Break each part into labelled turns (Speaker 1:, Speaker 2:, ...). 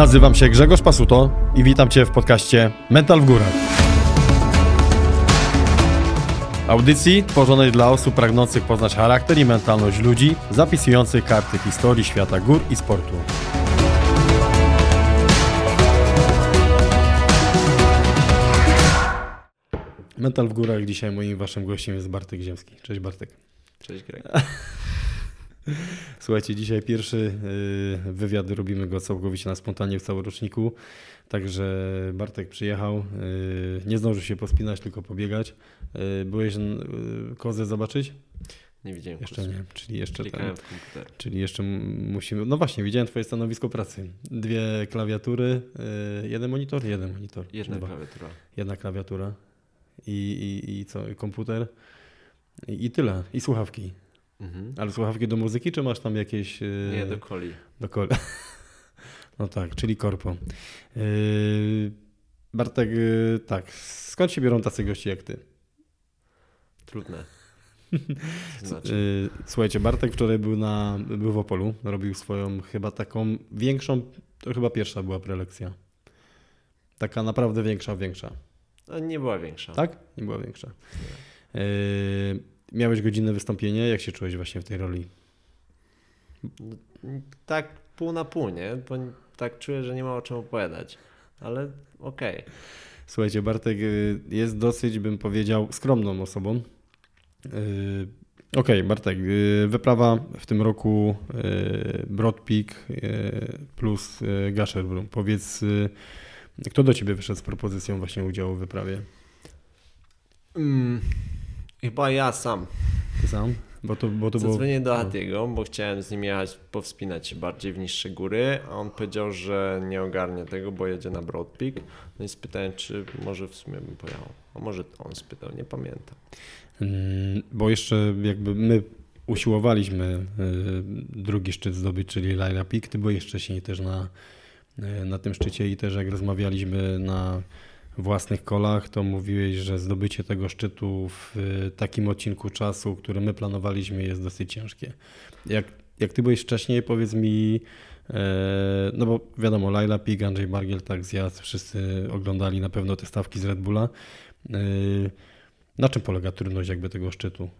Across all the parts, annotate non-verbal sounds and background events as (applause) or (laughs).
Speaker 1: Nazywam się Grzegorz Pasuto i witam Cię w podcaście Mental w Górach. Audycji tworzonej dla osób pragnących poznać charakter i mentalność ludzi, zapisujących karty historii świata gór i sportu. Mental w Górach. Dzisiaj moim waszym gościem jest Bartek Ziemski. Cześć Bartek.
Speaker 2: Cześć Greg. (laughs)
Speaker 1: Słuchajcie, dzisiaj pierwszy y, wywiad robimy go całkowicie na spontanie w całoroczniku. Także Bartek przyjechał, y, nie zdążył się pospinać, tylko pobiegać. Y, byłeś kozę zobaczyć?
Speaker 2: Nie widziałem.
Speaker 1: Jeszcze kursu. nie, czyli jeszcze
Speaker 2: komputer.
Speaker 1: Czyli jeszcze musimy. No właśnie, widziałem Twoje stanowisko pracy. Dwie klawiatury, jeden monitor, jeden monitor.
Speaker 2: Jedna Dwa. klawiatura.
Speaker 1: Jedna klawiatura. I, i, i co? Komputer. I, I tyle. I słuchawki. Mhm. Ale słuchawki do muzyki, czy masz tam jakieś...
Speaker 2: Yy... Nie, do coli.
Speaker 1: Do coli. (laughs) No tak, czyli korpo. Yy... Bartek, yy, tak, skąd się biorą tacy gości jak ty?
Speaker 2: Trudne. (laughs)
Speaker 1: Znaczy. Słuchajcie, Bartek wczoraj był, na, był w Opolu, robił swoją chyba taką większą, to chyba pierwsza była prelekcja. Taka naprawdę większa, większa.
Speaker 2: No, nie była większa.
Speaker 1: Tak? Nie była większa. Nie. Miałeś godzinne wystąpienie. Jak się czułeś właśnie w tej roli?
Speaker 2: Tak pół na pół, nie? Bo tak czuję, że nie ma o czym opowiadać, ale okej. Okay.
Speaker 1: Słuchajcie, Bartek y, jest dosyć, bym powiedział, skromną osobą. Y, okej, okay, Bartek, y, wyprawa w tym roku Broad Peak plus Gasherbrum. Powiedz, kto do ciebie wyszedł z propozycją właśnie udziału w wyprawie?
Speaker 2: Mm, Chyba ja sam.
Speaker 1: Ty sam? Bo to, bo to
Speaker 2: Zadzwonię było... do Hatiego, bo chciałem z nim jechać, powspinać się bardziej w niższe góry, a on powiedział, że nie ogarnia tego, bo jedzie na Broad Peak. No i spytałem, czy może w sumie bym pojechał. A może on spytał, nie pamiętam.
Speaker 1: Hmm, bo jeszcze jakby my usiłowaliśmy y, drugi szczyt zdobyć, czyli Laila Peak. Ty byłeś wcześniej też na, y, na tym szczycie i też jak rozmawialiśmy na własnych kolach, to mówiłeś, że zdobycie tego szczytu w y, takim odcinku czasu, który my planowaliśmy, jest dosyć ciężkie. Jak, jak ty byłeś wcześniej, powiedz mi, e, no bo wiadomo, Laila Pig, Andrzej Bargiel, tak zjazd, wszyscy oglądali na pewno te stawki z Red Bulla. E, na czym polega trudność jakby tego szczytu?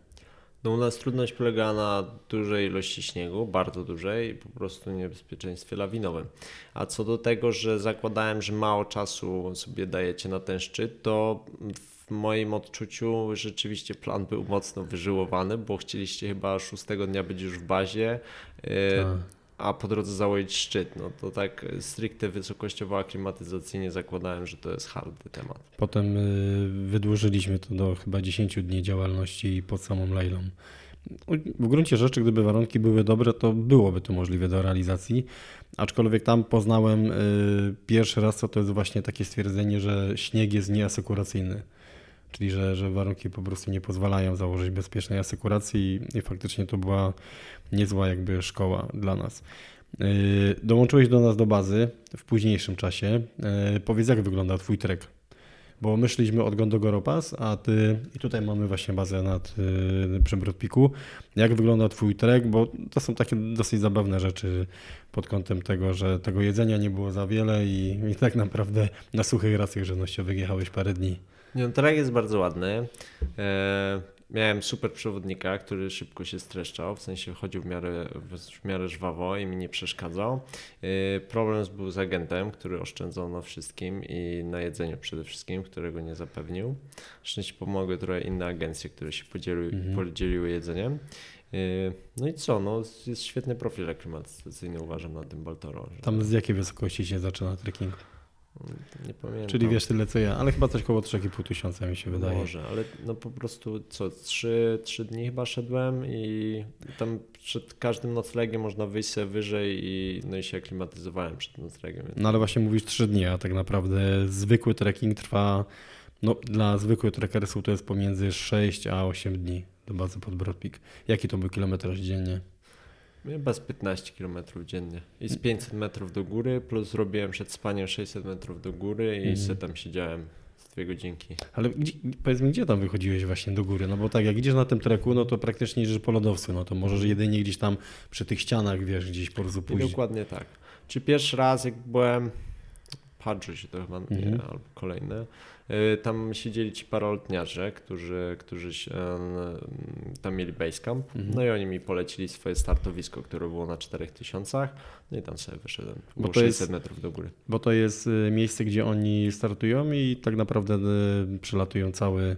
Speaker 2: No u nas trudność polega na dużej ilości śniegu, bardzo dużej i po prostu niebezpieczeństwie lawinowym. A co do tego, że zakładałem, że mało czasu sobie dajecie na ten szczyt, to w moim odczuciu rzeczywiście plan był mocno wyżyłowany, bo chcieliście chyba szóstego dnia być już w bazie. Y, tak a po drodze założyć szczyt. No to tak stricte wysokościowo aklimatyzacyjnie zakładałem, że to jest hardy temat.
Speaker 1: Potem y, wydłużyliśmy to do chyba 10 dni działalności pod samą Lejlą. W gruncie rzeczy, gdyby warunki były dobre, to byłoby to możliwe do realizacji. Aczkolwiek tam poznałem y, pierwszy raz, co to jest właśnie takie stwierdzenie, że śnieg jest nieasekuracyjny. Czyli, że, że warunki po prostu nie pozwalają założyć bezpiecznej asykuracji i, faktycznie to była niezła jakby szkoła dla nas. Yy, dołączyłeś do nas do bazy w późniejszym czasie. Yy, powiedz, jak wygląda Twój trek? Bo my szliśmy od Gondogoro Pass, a Ty, i tutaj mamy właśnie bazę nad, yy, przy Brodpiku. Jak wygląda Twój trek? Bo to są takie dosyć zabawne rzeczy pod kątem tego, że tego jedzenia nie było za wiele i, i tak naprawdę na suchych racjach żywnościowych jechałeś parę dni.
Speaker 2: Nie, no, trek jest bardzo ładny. E, miałem super przewodnika, który szybko się streszczał, w sensie chodził w miarę, w miarę żwawo i mi nie przeszkadzał. E, problem był z agentem, który oszczędzał na wszystkim i na jedzeniu przede wszystkim, którego nie zapewnił. Szczęście pomogły trochę inne agencje, które się podzieliły, mhm. podzieliły jedzeniem. E, no i co, no jest świetny profil aklimatyzacyjny uważam na tym Baltoro.
Speaker 1: Tam z jakiej wysokości się zaczyna trekking?
Speaker 2: Nie pamiętam.
Speaker 1: Czyli wiesz tyle co ja, ale chyba coś około 3,5 tysiąca mi się wydaje.
Speaker 2: Może, ale no po prostu co, 3, 3 dni chyba szedłem i tam przed każdym noclegiem można wyjść sobie wyżej i, no i się aklimatyzowałem przed noclegiem.
Speaker 1: No ale właśnie mówisz 3 dni, a tak naprawdę zwykły trekking trwa, no dla zwykłych trekkersów to jest pomiędzy 6 a 8 dni do bazy pod Broadpeak. Jaki to był kilometraż dziennie?
Speaker 2: Chyba z 15 km dziennie. I z 500 metrów do góry, plus robiłem przed spaniem 600 metrów do góry i mm. se tam siedziałem z dwie godzinki.
Speaker 1: Ale gdzie, powiedz mi, gdzie tam wychodziłeś właśnie do góry? No bo tak, jak idziesz na tym treku, no to praktycznie idziesz po lodowcu, no to możesz jedynie gdzieś tam przy tych ścianach, wiesz, gdzieś po prostu pójść.
Speaker 2: dokładnie tak. Czy pierwszy raz jak byłem, Padrze się to chyba,
Speaker 1: Mhm.
Speaker 2: nie, albo kolejny, y, tam siedzieli ci parolotniarze, którzy, którzy tam mieli basecamp,
Speaker 1: Mhm.
Speaker 2: no i oni mi polecili swoje startowisko, które było na 4000, no i tam sobie wyszedłem,
Speaker 1: Bo to
Speaker 2: 600
Speaker 1: jest-
Speaker 2: metrów do góry.
Speaker 1: Bo to jest y, miejsce, gdzie oni startują i tak naprawdę y, przylatują cały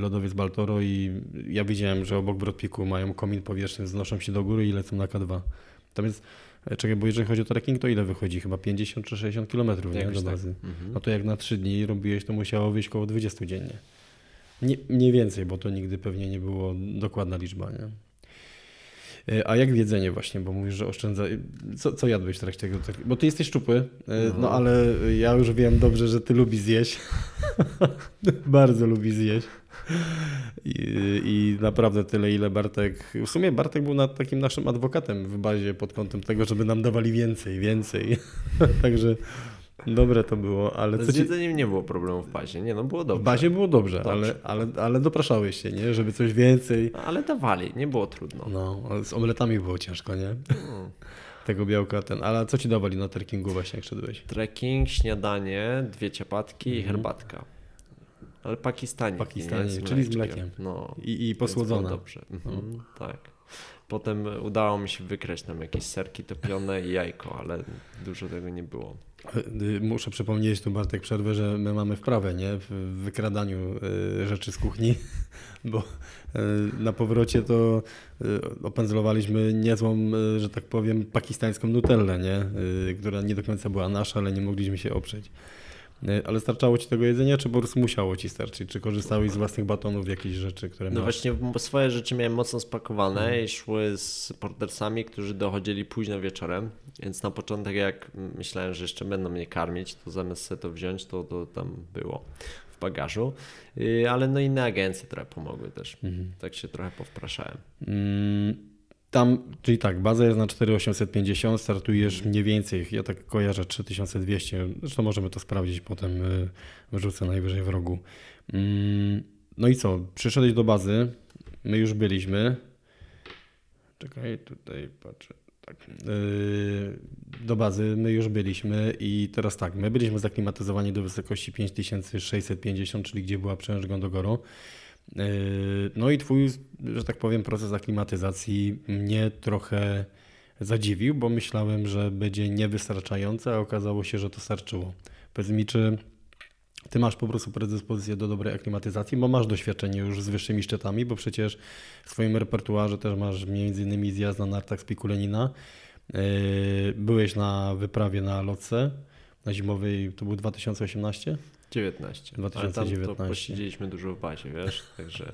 Speaker 1: lodowiec Baltoro i ja widziałem, że obok Brodpiku mają komin powietrzny, znoszą się do góry i lecą na K2. Tam jest, e, czekaj, bo jeżeli chodzi o trekking, to ile wychodzi? Chyba 50 czy 60 kilometrów nie, do
Speaker 2: tak.
Speaker 1: bazy.
Speaker 2: Mhm.
Speaker 1: No to jak na 3 dni robiłeś, to musiało wyjść około 20 dziennie. Nie, mniej więcej, bo to nigdy pewnie nie było dokładna liczba, nie? E, A jak jedzenie właśnie, bo mówisz, że oszczędza... Co, co jadłeś w trakcie tego? tak- Bo ty jesteś szczupły, e, no
Speaker 2: Mhm.
Speaker 1: ale ja już wiem dobrze, że ty lubisz zjeść. (laughs) Bardzo lubi zjeść. I, I naprawdę tyle, ile Bartek... W sumie Bartek był nad takim naszym adwokatem w bazie pod kątem tego, żeby nam dawali więcej, więcej. (laughs) Także dobre to było, ale co
Speaker 2: Z
Speaker 1: ci...
Speaker 2: jedzeniem nie było problemu w bazie, nie no było dobrze.
Speaker 1: W bazie było dobrze,
Speaker 2: Dobrze.
Speaker 1: Ale, ale, ale dopraszałeś się, nie? Żeby coś więcej.
Speaker 2: Ale dawali, nie było trudno.
Speaker 1: No, z omletami było ciężko, nie?
Speaker 2: Mm. (laughs)
Speaker 1: Tego białka ten. Ale co ci dawali na trekkingu właśnie, jak szedłeś?
Speaker 2: Trekking, śniadanie, dwie ciepatki i
Speaker 1: Mhm.
Speaker 2: herbatka. Ale Pakistanie.
Speaker 1: Pakistanie,
Speaker 2: nie?
Speaker 1: czyli z mlekiem.
Speaker 2: No,
Speaker 1: I, i posłodzone.
Speaker 2: Dobrze. Mhm, Tak. Potem udało mi się wykraść tam jakieś serki topione i jajko, ale dużo tego nie było.
Speaker 1: Y, Muszę przypomnieć tu Bartek przerwę, że my mamy wprawę, nie? W wykradaniu y, rzeczy z kuchni, (laughs) bo y, na powrocie to opędzlowaliśmy niezłą, że tak powiem, pakistańską nutellę, nie? Która nie do końca była nasza, ale nie mogliśmy się oprzeć. Y, Ale starczało ci tego jedzenia, czy po prostu musiało ci starczyć? Czy korzystałeś z własnych batonów, jakieś rzeczy, które
Speaker 2: No
Speaker 1: masz?
Speaker 2: właśnie bo swoje rzeczy miałem mocno spakowane
Speaker 1: Mhm.
Speaker 2: i szły z portersami, którzy dochodzili późno wieczorem, więc na początek jak myślałem, że jeszcze będą mnie karmić, to zamiast sobie to wziąć, to, to tam było w bagażu. Yy, Ale no inne agencje trochę pomogły też.
Speaker 1: Mhm.
Speaker 2: Tak się trochę powpraszałem.
Speaker 1: Mm, Tam, czyli tak, baza jest na 4850, startujesz mniej więcej, ja tak kojarzę 3200, zresztą możemy to sprawdzić potem, y, wyrzucę najwyżej w rogu. Mm, No i co, przyszedłeś do bazy, my już byliśmy, czekaj, tutaj patrzę, tak, Y, do bazy my już byliśmy i teraz tak, my byliśmy zaklimatyzowani do wysokości 5650, czyli gdzie była przełęcz Gondogoro. Yy, No i twój, że tak powiem, proces aklimatyzacji mnie trochę zadziwił, bo myślałem, że będzie niewystarczający, a okazało się, że to starczyło. Powiedz mi, czy ty masz po prostu predyspozycję do dobrej aklimatyzacji, bo masz doświadczenie już z wyższymi szczytami, bo przecież w swoim repertuarze też masz innymi zjazd na nartach z Pikulenina. Yy, Byłeś na wyprawie na Lotse, na zimowej, to był 2018?
Speaker 2: 19. Ale tam
Speaker 1: 2019.
Speaker 2: to posiedzieliśmy dużo w bazie, wiesz, także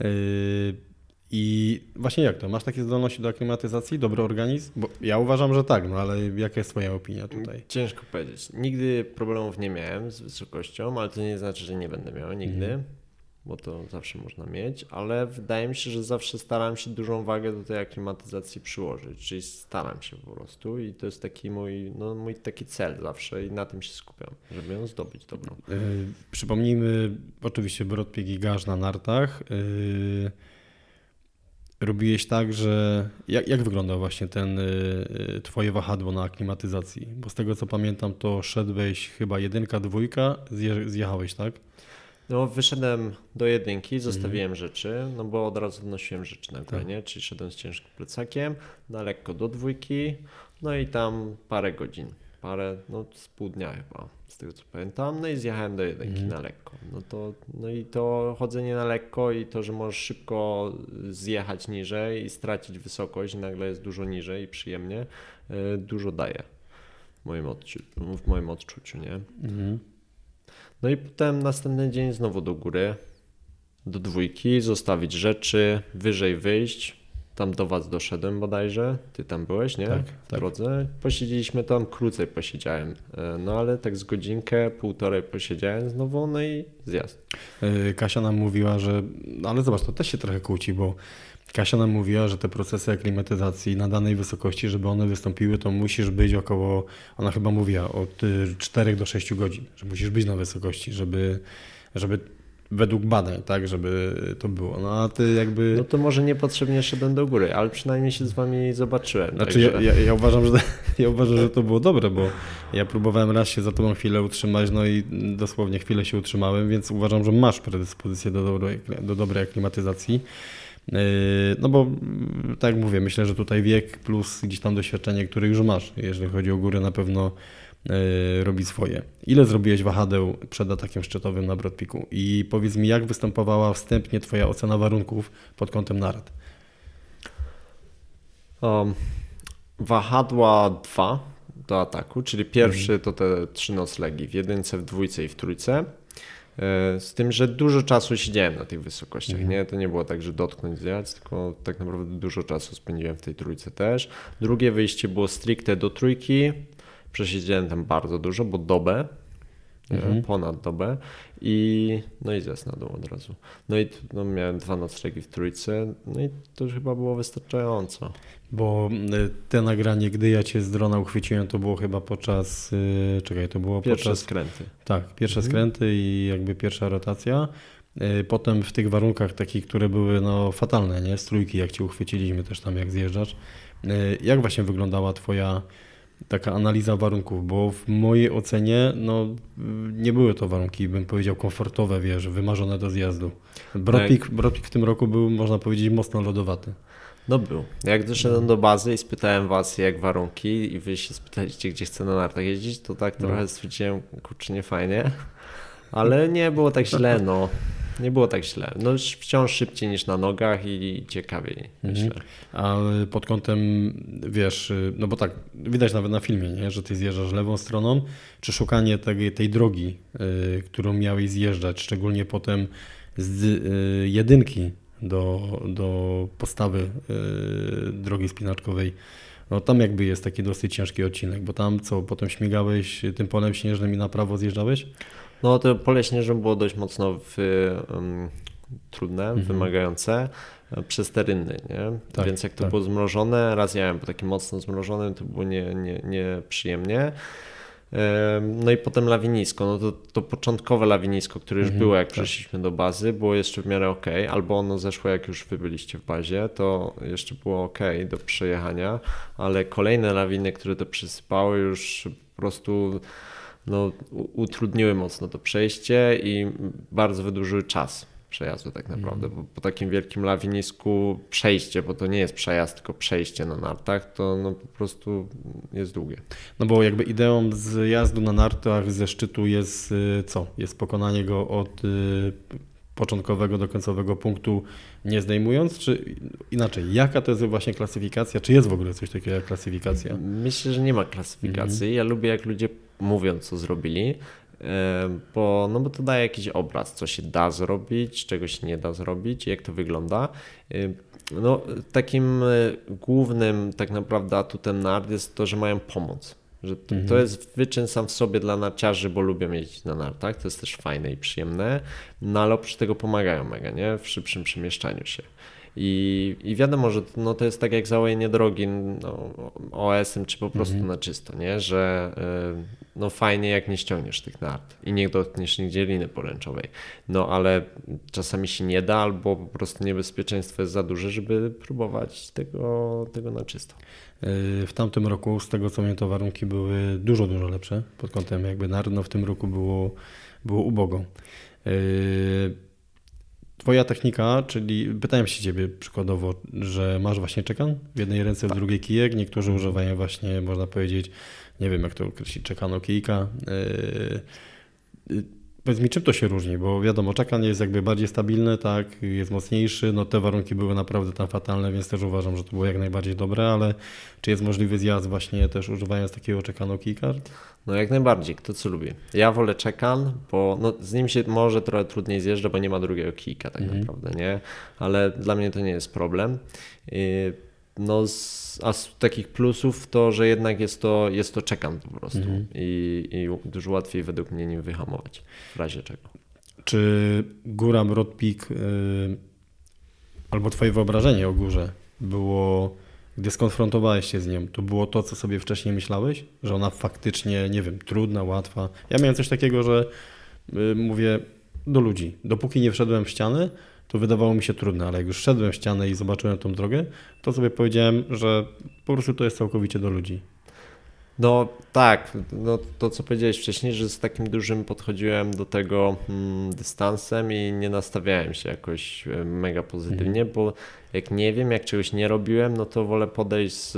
Speaker 1: Yy, (laughs) I właśnie jak to? Masz takie zdolności do aklimatyzacji, dobry organizm? Bo ja uważam, że tak, no ale jaka jest Twoja opinia tutaj?
Speaker 2: ciężko powiedzieć. Nigdy problemów nie miałem z wysokością, ale to nie znaczy, że nie będę miał nigdy,
Speaker 1: Mhm.
Speaker 2: Bo to zawsze można mieć, ale wydaje mi się, że zawsze staram się dużą wagę do tej aklimatyzacji przyłożyć, czyli staram się po prostu i to jest taki mój, no, mój taki cel zawsze i na tym się skupiam, żeby ją zdobyć dobrą.
Speaker 1: Yy, przypomnijmy, oczywiście Brodpieg i Garz na nartach. Yy, robiłeś tak, że... Jak, jak wyglądał właśnie ten yy, Twoje wahadło na aklimatyzacji? Bo z tego co pamiętam, to szedłeś chyba jedynka, dwójka, zje, zjechałeś, tak?
Speaker 2: No, wyszedłem do jedynki,
Speaker 1: Mhm.
Speaker 2: zostawiłem rzeczy, no bo od razu odnosiłem rzeczy na górę,
Speaker 1: Tak.
Speaker 2: nie? Czyli szedłem z ciężkim plecakiem, na lekko do dwójki, no i tam parę godzin, parę, no z pół dnia chyba, z tego co pamiętam, no i zjechałem do jedynki
Speaker 1: Mhm.
Speaker 2: na lekko. No to, no i to chodzenie na lekko i to, że możesz szybko zjechać niżej i stracić wysokość i nagle jest dużo niżej i przyjemnie, y, dużo daje w moim, odczu- w moim odczuciu, nie?
Speaker 1: Mhm.
Speaker 2: No i potem następny dzień znowu do góry, do dwójki, zostawić rzeczy, wyżej wyjść. Tam do was doszedłem bodajże, ty tam byłeś, nie?
Speaker 1: Tak,
Speaker 2: w
Speaker 1: tak.
Speaker 2: drodze. Posiedzieliśmy tam, krócej posiedziałem, E, no ale tak z godzinkę, półtorej posiedziałem znowu, no i zjazd.
Speaker 1: Yy, Kasia nam mówiła, że. No ale zobacz, to też się trochę kłóci, bo Kasia nam mówiła, że te procesy aklimatyzacji na danej wysokości, żeby one wystąpiły, to musisz być około. Ona chyba mówiła od y, 4 do 6 godzin, że musisz być na wysokości, żeby, żeby według badań, tak, żeby to było. No a ty jakby...
Speaker 2: No to może niepotrzebnie szedłem do góry, ale przynajmniej się z wami zobaczyłem.
Speaker 1: Znaczy ja, ja, ja, uważam, że, (laughs) ja uważam, że to było dobre, bo ja próbowałem raz się za tobą chwilę utrzymać, no i dosłownie chwilę się utrzymałem, więc uważam, że masz predyspozycję do dobrej, do dobrej aklimatyzacji. Yy, no bo tak jak mówię, myślę, że tutaj wiek plus gdzieś tam doświadczenie, które już masz, jeżeli chodzi o górę, na pewno yy, robi swoje. Ile zrobiłeś wahadeł przed atakiem szczytowym na Broadpeaku? I powiedz mi, jak występowała wstępnie Twoja ocena warunków pod kątem nart?
Speaker 2: Um, wahadła dwa do ataku, czyli pierwszy mhm. to te trzy noclegi w jedynce, w dwójce i w trójce. E, z tym, że dużo czasu siedziałem na tych wysokościach. Mhm. Nie? To nie było tak, że dotknąć zjadł, tylko tak naprawdę dużo czasu spędziłem w tej trójce też. Drugie wyjście było stricte do trójki. Przesiedziałem tam bardzo dużo, bo dobę mhm. ponad dobę i no i zjazd na dół od razu. No i no, miałem dwa noclegi w trójce, no i to już chyba było wystarczająco.
Speaker 1: Bo y, te nagranie, gdy ja cię z drona uchwyciłem, to było chyba podczas, y, czekaj, to było
Speaker 2: pierwsze
Speaker 1: podczas...
Speaker 2: skręty.
Speaker 1: Tak, pierwsze mhm. skręty i jakby pierwsza rotacja. Y, potem w tych warunkach takich, które były no, fatalne, nie? Z trójki, jak cię uchwyciliśmy też tam, jak zjeżdżasz. Jak właśnie wyglądała twoja taka analiza warunków, bo w mojej ocenie no, nie były to warunki, bym powiedział, komfortowe, wiesz, wymarzone do zjazdu. Brodpik, Brodpik w tym roku był, można powiedzieć, mocno lodowaty.
Speaker 2: No był. Jak doszedłem do bazy i spytałem was jak warunki i wy się spytaliście gdzie chcę na nartach jeździć, to tak no. trochę stwierdziłem, kurczę nie fajnie, ale nie było tak źle no. Nie było tak źle. No wciąż szybciej niż na nogach i ciekawiej, mhm. myślę.
Speaker 1: A pod kątem, wiesz, no bo tak, widać nawet na filmie, nie? że ty zjeżdżasz lewą stroną, czy szukanie tej, tej drogi, y, którą miałeś zjeżdżać, szczególnie potem z y, jedynki do, do postawy y, drogi spinaczkowej, no tam jakby jest taki dosyć ciężki odcinek, bo tam co, potem śmigałeś tym polem śnieżnym i na prawo zjeżdżałeś?
Speaker 2: No to pole śnieżne było dość mocno w, um, trudne, mhm. wymagające e, przez te rynny, nie? Tak, Więc jak to tak. było zmrożone, raz jałem po takim mocno zmrożonym, to było nieprzyjemnie. Nie, nie przyjemnie. No i potem lawinisko. No to, to początkowe lawinisko, które już mhm, było, jak tak. przeszliśmy do bazy, było jeszcze w miarę ok, albo ono zeszło, jak już wy byliście w bazie, to jeszcze było ok do przejechania, ale kolejne lawiny, które to przysypały, już po prostu no, utrudniły mocno to przejście i bardzo wydłużyły czas przejazdu tak naprawdę, mm. bo po takim wielkim lawinisku przejście, bo to nie jest przejazd, tylko przejście na nartach, to no po prostu jest długie.
Speaker 1: No bo jakby ideą z jazdu na nartach ze szczytu jest y, co? Jest pokonanie go od y, początkowego do końcowego punktu nie zdejmując, czy inaczej, jaka to jest właśnie klasyfikacja, czy jest w ogóle coś takiego jak klasyfikacja?
Speaker 2: Myślę, że nie ma klasyfikacji. Mm. Ja lubię jak ludzie mówią co zrobili, e, bo, no bo to daje jakiś obraz, co się da zrobić, czego się nie da zrobić, jak to wygląda. E, no, takim e, głównym tak naprawdę atutem nart jest to, że mają pomoc. Że to, mhm. to jest wyczyn sam w sobie dla narciarzy, bo lubią jeździć na nartach, to jest też fajne i przyjemne, no ale oprócz tego pomagają mega, nie? W szybszym przemieszczaniu się. I, I wiadomo, że no to jest tak jak załojenie drogi no, OS-em, czy po prostu mhm. na czysto, nie? że y, no fajnie jak nie ściągniesz tych nart i nie dotkniesz nigdzie liny poręczowej. No ale czasami się nie da, albo po prostu niebezpieczeństwo jest za duże, żeby próbować tego, tego na czysto.
Speaker 1: Y, w tamtym roku, z tego co mnie to warunki były dużo, dużo lepsze pod kątem jakby nart, no w tym roku było, było ubogo. Y, Twoja technika, czyli pytałem się ciebie przykładowo, że masz właśnie czekan w jednej ręce, w tak. drugiej kijek. Niektórzy używają właśnie, można powiedzieć, nie wiem jak to określić, czekano kijka. Yy, Powiedz mi, czym to się różni, bo wiadomo, czekan jest jakby bardziej stabilny, tak, jest mocniejszy, no te warunki były naprawdę tam fatalne, więc też uważam, że to było jak najbardziej dobre, ale czy jest możliwy zjazd właśnie też używając takiego czekanu keycard?
Speaker 2: No jak najbardziej, kto co lubi. Ja wolę czekan, bo no, z nim się może trochę trudniej zjeżdża, bo nie ma drugiego kika tak -hmm. naprawdę, nie? Ale dla mnie to nie jest problem. No, z, a z takich plusów to, że jednak jest to, jest to czekan po prostu mhm. I, i dużo łatwiej według mnie nim wyhamować w razie czego.
Speaker 1: Czy góra Broad Peak yy, albo twoje wyobrażenie o górze było, gdy skonfrontowałeś się z nią, to było to, co sobie wcześniej myślałeś? Że ona faktycznie, nie wiem, trudna, łatwa? Ja miałem coś takiego, że yy, mówię, do ludzi. Dopóki nie wszedłem w ściany, to wydawało mi się trudne, ale jak już wszedłem w ścianę i zobaczyłem tą drogę, to sobie powiedziałem, że po prostu to jest całkowicie do ludzi.
Speaker 2: No tak, no to co powiedziałeś wcześniej, że z takim dużym podchodziłem do tego hmm, dystansem i nie nastawiałem się jakoś e, mega pozytywnie, mhm. bo jak nie wiem, jak czegoś nie robiłem, no to wolę podejść z.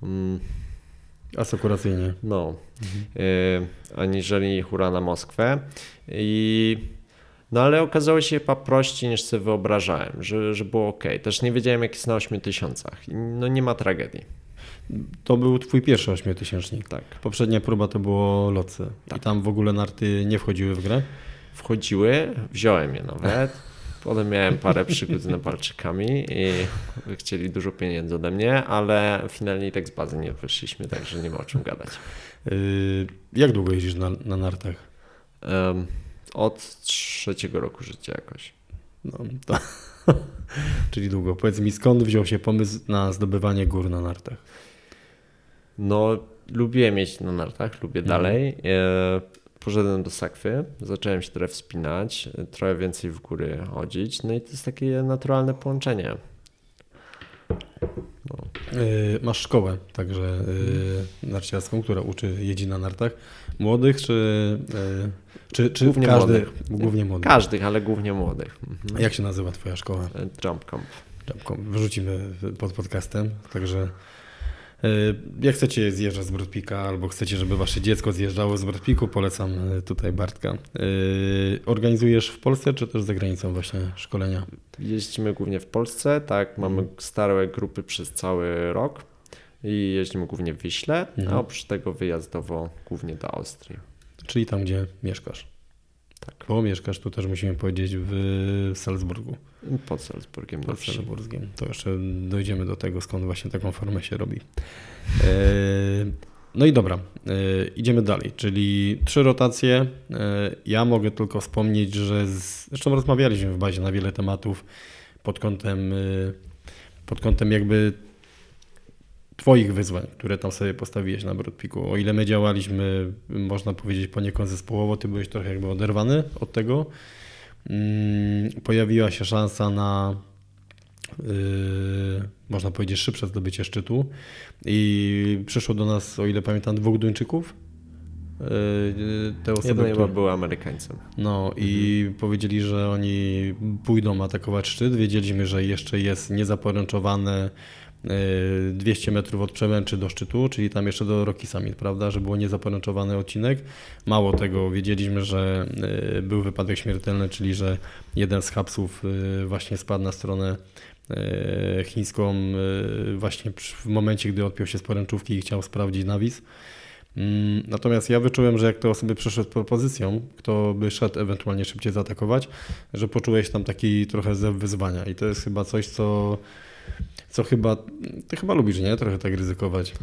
Speaker 1: Hmm, Asekuracyjnie.
Speaker 2: No, mhm. y, aniżeli hura na Moskwę. I no ale okazało się chyba prościej niż sobie wyobrażałem, że, że było ok. Też nie wiedziałem jak jest na 8000. No nie ma tragedii.
Speaker 1: To był twój pierwszy ośmiotysięcznik.
Speaker 2: Tak.
Speaker 1: Poprzednia próba to było loce. Tak. I tam w ogóle narty nie wchodziły w grę?
Speaker 2: Wchodziły, wziąłem je nawet. Potem miałem parę przygód z Nepalczykami i chcieli dużo pieniędzy ode mnie, ale finalnie i tak z bazy nie wyszliśmy, także nie ma o czym gadać.
Speaker 1: Yy, jak długo jeździsz na, na nartach?
Speaker 2: Um, od trzeciego roku życia jakoś.
Speaker 1: No, to... (laughs) Czyli długo. Powiedz mi, skąd wziął się pomysł na zdobywanie gór na nartach?
Speaker 2: No, lubię mieć na nartach, lubię mhm. dalej. E, poszedłem do sakwy, zacząłem się trochę wspinać, trochę więcej w góry chodzić, no i to jest takie naturalne połączenie.
Speaker 1: No. Yy, masz szkołę także yy, narciarską, która uczy jeździ na nartach. Młodych czy, yy, czy, czy
Speaker 2: głównie każdy, młodych?
Speaker 1: Głównie młodych.
Speaker 2: Każdych, ale głównie młodych.
Speaker 1: Mhm. Jak się nazywa twoja szkoła?
Speaker 2: Jump Camp.
Speaker 1: Jump Camp. Wyrzucimy pod podcastem, także E, jak chcecie zjeżdżać z Brodpika albo chcecie, żeby wasze dziecko zjeżdżało z Brodpiku, polecam e, tutaj Bartka. E, organizujesz w Polsce czy też za granicą właśnie szkolenia?
Speaker 2: Jeździmy głównie w Polsce, tak, mamy mhm. stare grupy przez cały rok i jeździmy głównie w Wiśle, mhm. a oprócz tego wyjazdowo głównie do Austrii.
Speaker 1: Czyli tam, gdzie mieszkasz? Tak. Bo mieszkasz tu też musimy powiedzieć w Salzburgu.
Speaker 2: Pod Salzburgiem.
Speaker 1: Pod Salzburgiem. To jeszcze dojdziemy do tego, skąd właśnie taką formę się robi. E, no i dobra, e, idziemy dalej, czyli trzy rotacje. E, ja mogę tylko wspomnieć, że z, zresztą rozmawialiśmy w bazie na wiele tematów pod kątem, pod kątem jakby Twoich wyzwań, które tam sobie postawiłeś na Broadpiku. O ile my działaliśmy, można powiedzieć, poniekąd zespołowo, ty byłeś trochę jakby oderwany od tego. Mm, pojawiła się szansa na yy, można powiedzieć szybsze zdobycie szczytu i przyszło do nas, o ile pamiętam, dwóch Duńczyków.
Speaker 2: Yy, te osoby, Jeden które... był Amerykańcem.
Speaker 1: No mhm. i powiedzieli, że oni pójdą atakować szczyt. Wiedzieliśmy, że jeszcze jest niezaporęczowane 200 metrów od Przemęczy do szczytu, czyli tam jeszcze do Rocky Summit, prawda, że było niezaporęczowany odcinek. Mało tego, wiedzieliśmy, że e, był wypadek śmiertelny, czyli że jeden z hapsów e, właśnie spadł na stronę chińską właśnie w momencie, gdy odpiął się z poręczówki i chciał sprawdzić nawis. Mm, natomiast ja wyczułem, że jak te osoby przyszły z propozycją, kto by szedł ewentualnie szybciej zaatakować, że poczułeś tam taki trochę zew wyzwania i to jest chyba coś, co co chyba, ty chyba lubisz, nie? Trochę tak ryzykować.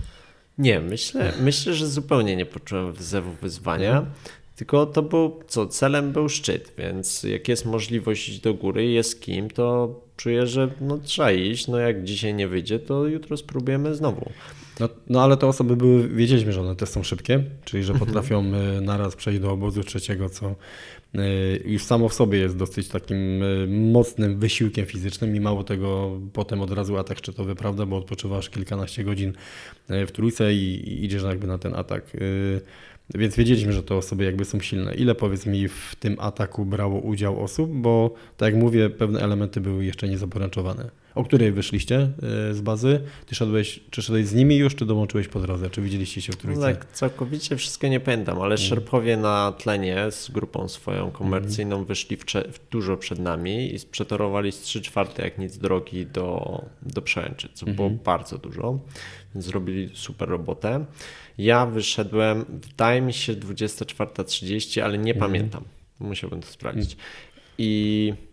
Speaker 2: Nie, myślę, myślę, że zupełnie nie poczułem wzewu wyzwania. Mhm. Tylko to był, co, celem był szczyt, więc jak jest możliwość iść do góry, jest kim, to czuję, że no, trzeba iść. No jak dzisiaj nie wyjdzie, to jutro spróbujemy znowu.
Speaker 1: No, no ale te osoby były, wiedzieliśmy, że one też są szybkie, czyli że mhm. potrafią mhm. naraz przejść do obozu trzeciego, co Y, już samo w sobie jest dosyć takim y, mocnym wysiłkiem fizycznym i mało tego potem od razu atak szczytowy, prawda, bo odpoczywasz kilkanaście godzin y, w trójce i, idziesz jakby na ten atak. Więc wiedzieliśmy, że te osoby jakby są silne. Ile powiedz mi w tym ataku brało udział osób, bo tak jak mówię, pewne elementy były jeszcze niezaporęczowane. O której wyszliście e, z bazy? Ty szedłeś, czy szedłeś z nimi już, czy dołączyłeś po drodze? Czy widzieliście się w trójce? No
Speaker 2: tak, całkowicie wszystko nie pamiętam, ale mm. Szerpowie na tlenie z grupą swoją komercyjną mm. wyszli w, dużo przed nami i przetorowali z 3 czwarte jak nic drogi do, do Przełęczy, co mm. było mhm. bardzo dużo, więc zrobili super robotę. Ja wyszedłem, wydaje mi się 24.30, ale nie mm. pamiętam. Musiałbym to sprawdzić. I E,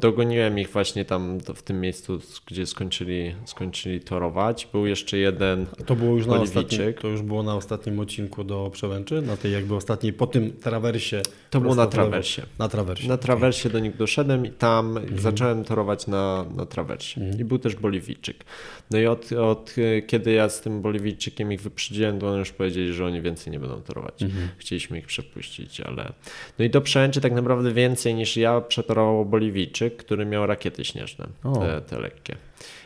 Speaker 2: dogoniłem ich właśnie tam w tym miejscu, gdzie skończyli, skończyli torować. Był jeszcze jeden
Speaker 1: To było już na ostatnim, to już było na ostatnim odcinku do Przełęczy, na tej jakby ostatniej, po tym trawersie.
Speaker 2: To było na trawersie.
Speaker 1: Na trawersie.
Speaker 2: Na trawersie okay. do nich doszedłem i tam mhm. zacząłem torować na, na trawersie. Mhm. I był też Boliwijczyk. No i od, od kiedy ja z tym Boliwijczykiem ich wyprzedziłem, to oni już powiedzieli, że oni więcej nie będą torować. Mhm. Chcieliśmy ich przepuścić, ale... No i do Przełęczy tak naprawdę więcej niż ja przetorowało Boliwijczyk, który miał rakiety śnieżne, te, te, lekkie,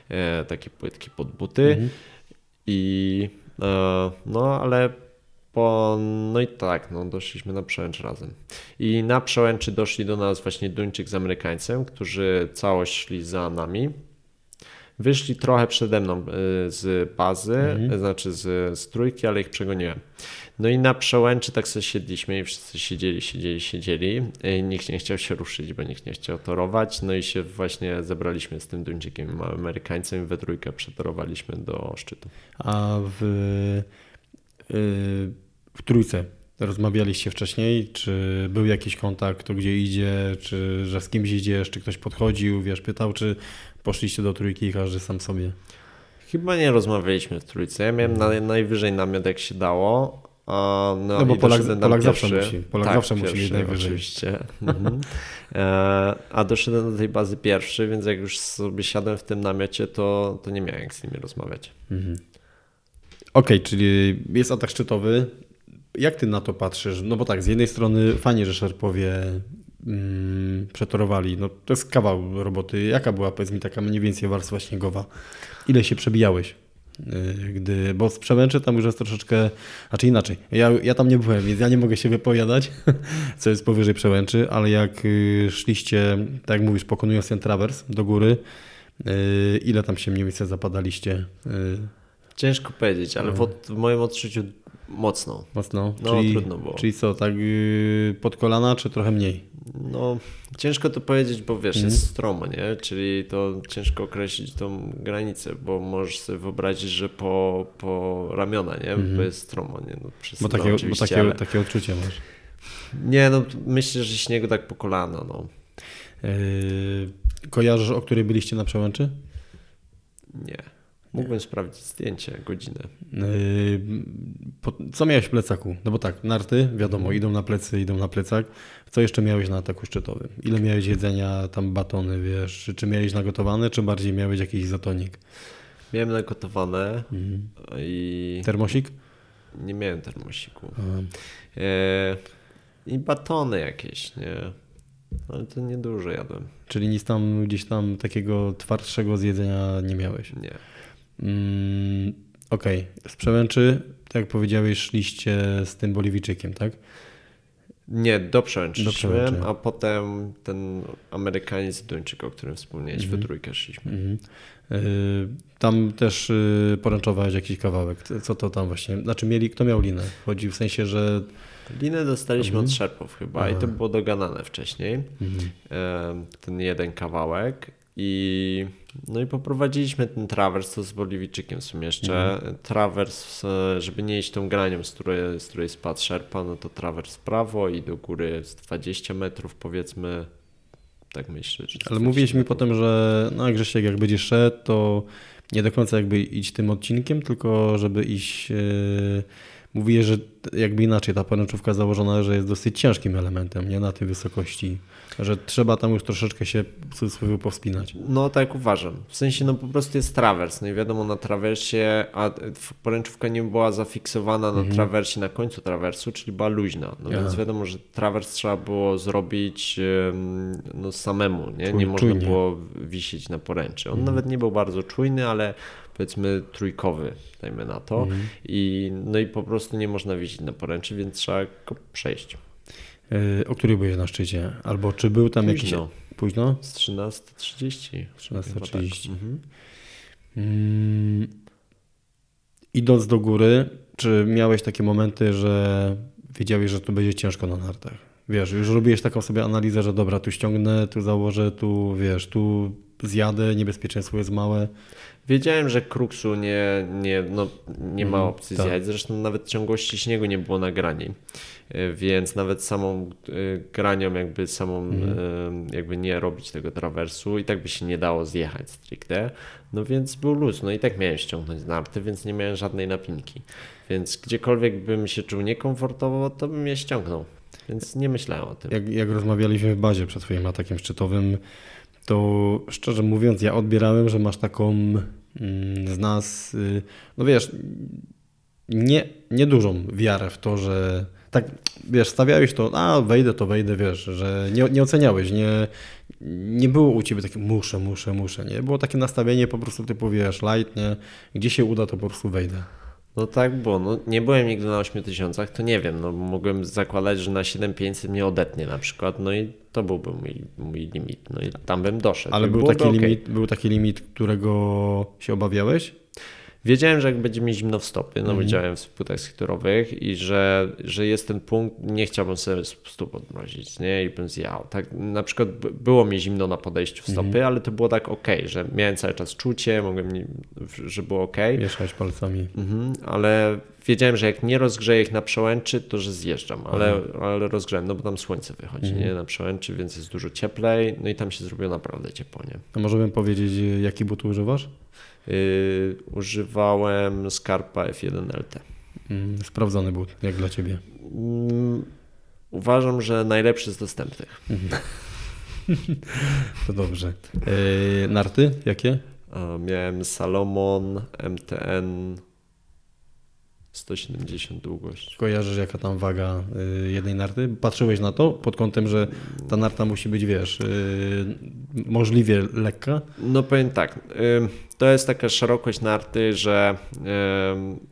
Speaker 2: e, takie płytki pod buty. Mhm. I e, no, ale po, no i tak, no, doszliśmy na przełęcz razem. I na przełęczy doszli do nas właśnie Duńczyk z Amerykańcem, którzy całość szli za nami. Wyszli trochę przede mną e, z bazy, mhm. znaczy z, z trójki, ale ich przegoniłem. No i na przełęczy tak sobie siedliśmy i wszyscy siedzieli, siedzieli, siedzieli. Nikt nie chciał się ruszyć, bo nikt nie chciał torować. No i się właśnie zebraliśmy z tym Duńczykiem Amerykańcem i we trójkę przetorowaliśmy do szczytu.
Speaker 1: A w, y, w trójce rozmawialiście wcześniej? Czy był jakiś kontakt, kto gdzie idzie, czy że z kimś idziesz, czy ktoś podchodził, wiesz, pytał, czy poszliście do trójki i każdy sam sobie?
Speaker 2: Chyba nie rozmawialiśmy w trójce. Ja miałem na, najwyżej namiot jak się dało,
Speaker 1: no, no bo Polak, Polak zawsze musi. Polak tak, zawsze musi mieć najwyżej.
Speaker 2: Oczywiście. mhm. (laughs) e, a doszedłem do tej bazy pierwszy, więc jak już sobie siadłem w tym namiocie, to, to nie miałem jak z nimi rozmawiać. Mhm.
Speaker 1: Okej, okay, czyli jest atak szczytowy. Jak ty na to patrzysz? No bo tak, z jednej strony fajnie, że Szerpowie mm, przetorowali. No to jest kawał roboty. Jaka była, powiedz mi, taka mniej więcej warstwa śniegowa? Ile się przebijałeś? Y, gdy, bo z Przemęczy tam już jest troszeczkę, znaczy inaczej, ja, ja tam nie byłem, więc ja nie mogę się wypowiadać, (laughs) co jest powyżej Przełęczy, ale jak y, szliście, tak jak mówisz, pokonując ten trawers do góry, y, ile tam się mniej więcej zapadaliście?
Speaker 2: Ciężko powiedzieć, ale w, w moim odczuciu mocno.
Speaker 1: Mocno? No, czyli, trudno było. Czyli co, tak pod kolana, czy trochę mniej?
Speaker 2: No, ciężko to powiedzieć, bo wiesz, mm. jest stromo, nie? Czyli to ciężko określić tą granicę, bo możesz sobie wyobrazić, że po, po ramiona, nie? Mm. Bo jest stromo, nie? No,
Speaker 1: bo takie, bo takie, ale... takie odczucie masz.
Speaker 2: Nie, no myślę, że śniegu tak po kolana, no.
Speaker 1: Yy, kojarzysz, o której byliście na przełęczy?
Speaker 2: Nie. Mógłbym sprawdzić zdjęcie, godzinę.
Speaker 1: Yy, co miałeś w plecaku? No bo tak, narty, wiadomo, idą na plecy, idą na plecak. Co jeszcze miałeś na ataku szczytowym? Ile miałeś jedzenia, tam batony, wiesz? Czy miałeś nagotowane, czy bardziej miałeś jakiś zatonik?
Speaker 2: Miałem nagotowane mhm. i...
Speaker 1: Termosik?
Speaker 2: Nie miałem termosiku. E... I batony jakieś, nie? Ale to niedużo jadłem.
Speaker 1: Czyli nic tam gdzieś tam takiego twardszego zjedzenia nie miałeś?
Speaker 2: Nie.
Speaker 1: Mm, Okej, okay. z Przełęczy, tak jak powiedziałeś, szliście z tym Boliwijczykiem, tak?
Speaker 2: Nie, do Przełęczy, do Przełęczy. a potem ten Amerykanin Duńczyk, o którym wspomniałeś, mm -hmm. we trójkę szliśmy. Mm -hmm.
Speaker 1: tam też y, poręczowałeś jakiś kawałek. Co to tam właśnie? Znaczy mieli, kto miał linę? Chodzi w sensie, że...
Speaker 2: Linę dostaliśmy od Szerpów chyba Aha. i to było doganane wcześniej. Mhm. Ten jeden kawałek i, no i poprowadziliśmy ten trawers, to z Boliwijczykiem w sumie jeszcze. Mhm. Trawers, e, żeby nie iść tą granią, z której, z której spadł szerpa, no to trawers prawo i do góry z 20 metrów powiedzmy. Tak myślę.
Speaker 1: Ale mówiłeś mi potem, że no Grzesiek, jak będziesz szedł, to nie do końca jakby iść tym odcinkiem, tylko żeby iść... Yy Mówię, że jakby inaczej, ta poręczówka założona, że jest dosyć ciężkim elementem, nie na tej wysokości, że trzeba tam już troszeczkę się w cudzysłowie powspinać.
Speaker 2: No tak uważam. W sensie no po prostu jest trawers, no i wiadomo na trawersie, a poręczówka nie była zafiksowana na mhm. trawersie na końcu trawersu, czyli była luźna. No Aha. więc wiadomo, że trawers trzeba było zrobić no samemu, nie? Nie można było wisieć na poręczy. On mhm. nawet nie był bardzo czujny, ale powiedzmy trójkowy, dajmy na to. Mhm. I, no i po prostu nie można widzieć na poręczy, więc trzeba go przejść.
Speaker 1: Yy, o której byłeś na szczycie? Albo czy był tam
Speaker 2: Późno.
Speaker 1: jakiś... Późno?
Speaker 2: Z 13.30.
Speaker 1: 13.30. Tak. Mhm. Mm, idąc do góry, czy miałeś takie momenty, że wiedziałeś, że to będzie ciężko na nartach? Wiesz, już robiłeś taką sobie analizę, że dobra, tu ściągnę, tu założę, tu wiesz, tu zjadę, niebezpieczeństwo jest małe.
Speaker 2: Wiedziałem, że kruksu nie, nie, no, nie ma
Speaker 1: Mhm,
Speaker 2: opcji
Speaker 1: tak.
Speaker 2: zjechać. Zresztą nawet ciągłości śniegu nie było na grani. E, Więc nawet samą e, granią, jakby samą,
Speaker 1: Mhm.
Speaker 2: e, jakby nie robić tego trawersu i tak by się nie dało zjechać stricte. No więc był luz. No i tak miałem ściągnąć narty, więc nie miałem żadnej napinki. Więc gdziekolwiek bym się czuł niekomfortowo, to bym je ściągnął. Więc nie myślałem o tym.
Speaker 1: Jak, jak rozmawialiśmy w bazie przed twoim atakiem szczytowym, to szczerze mówiąc, ja odbierałem, że masz taką mm, z nas, y, no wiesz, nie, niedużą wiarę w to, że tak, wiesz, stawiałeś to, a wejdę, to wejdę, wiesz, że nie, nie oceniałeś, nie, nie było u ciebie takie muszę, muszę, muszę, nie? Było takie nastawienie po prostu typu, wiesz, light, nie? Gdzie się uda, to po prostu wejdę.
Speaker 2: No tak było. No, nie byłem nigdy na 8000, to nie wiem. No, mogłem zakładać, że na 7500 mnie odetnie na przykład, no i to byłby mój, mój limit. No i tam bym doszedł.
Speaker 1: Ale był taki,
Speaker 2: okej.
Speaker 1: limit, był taki limit, którego się obawiałeś?
Speaker 2: Wiedziałem, że jak będzie mi zimno w stopy, no
Speaker 1: Mhm.
Speaker 2: bo działałem w butach skiturowych i że, że jest ten punkt, nie chciałbym sobie stóp odmrozić, nie? I bym zjał. Tak, na przykład było mi zimno na podejściu w stopy,
Speaker 1: Mhm.
Speaker 2: ale to było tak ok, że miałem cały czas czucie, mogłem, że było ok.
Speaker 1: Mieszałeś palcami.
Speaker 2: Mhm, ale wiedziałem, że jak nie rozgrzeję ich na przełęczy, to że zjeżdżam, ale, ale rozgrzałem, no bo tam słońce wychodzi
Speaker 1: Mhm.
Speaker 2: nie na przełęczy, więc jest dużo cieplej, no i tam się zrobiło naprawdę ciepło, nie?
Speaker 1: A może bym powiedzieć, jaki but używasz?
Speaker 2: Yy, używałem Scarpa F1 LT.
Speaker 1: Mm, Sprawdzony but, jak dla ciebie.
Speaker 2: Mm, Uważam, że najlepszy z dostępnych. (laughs)
Speaker 1: To dobrze. Yy, narty jakie?
Speaker 2: Miałem Salomon MTN 170 długość.
Speaker 1: Kojarzysz jaka tam waga y, jednej narty? Patrzyłeś na to pod kątem, że ta narta musi być, wiesz, y, możliwie lekka?
Speaker 2: No powiem tak, to jest taka szerokość narty, że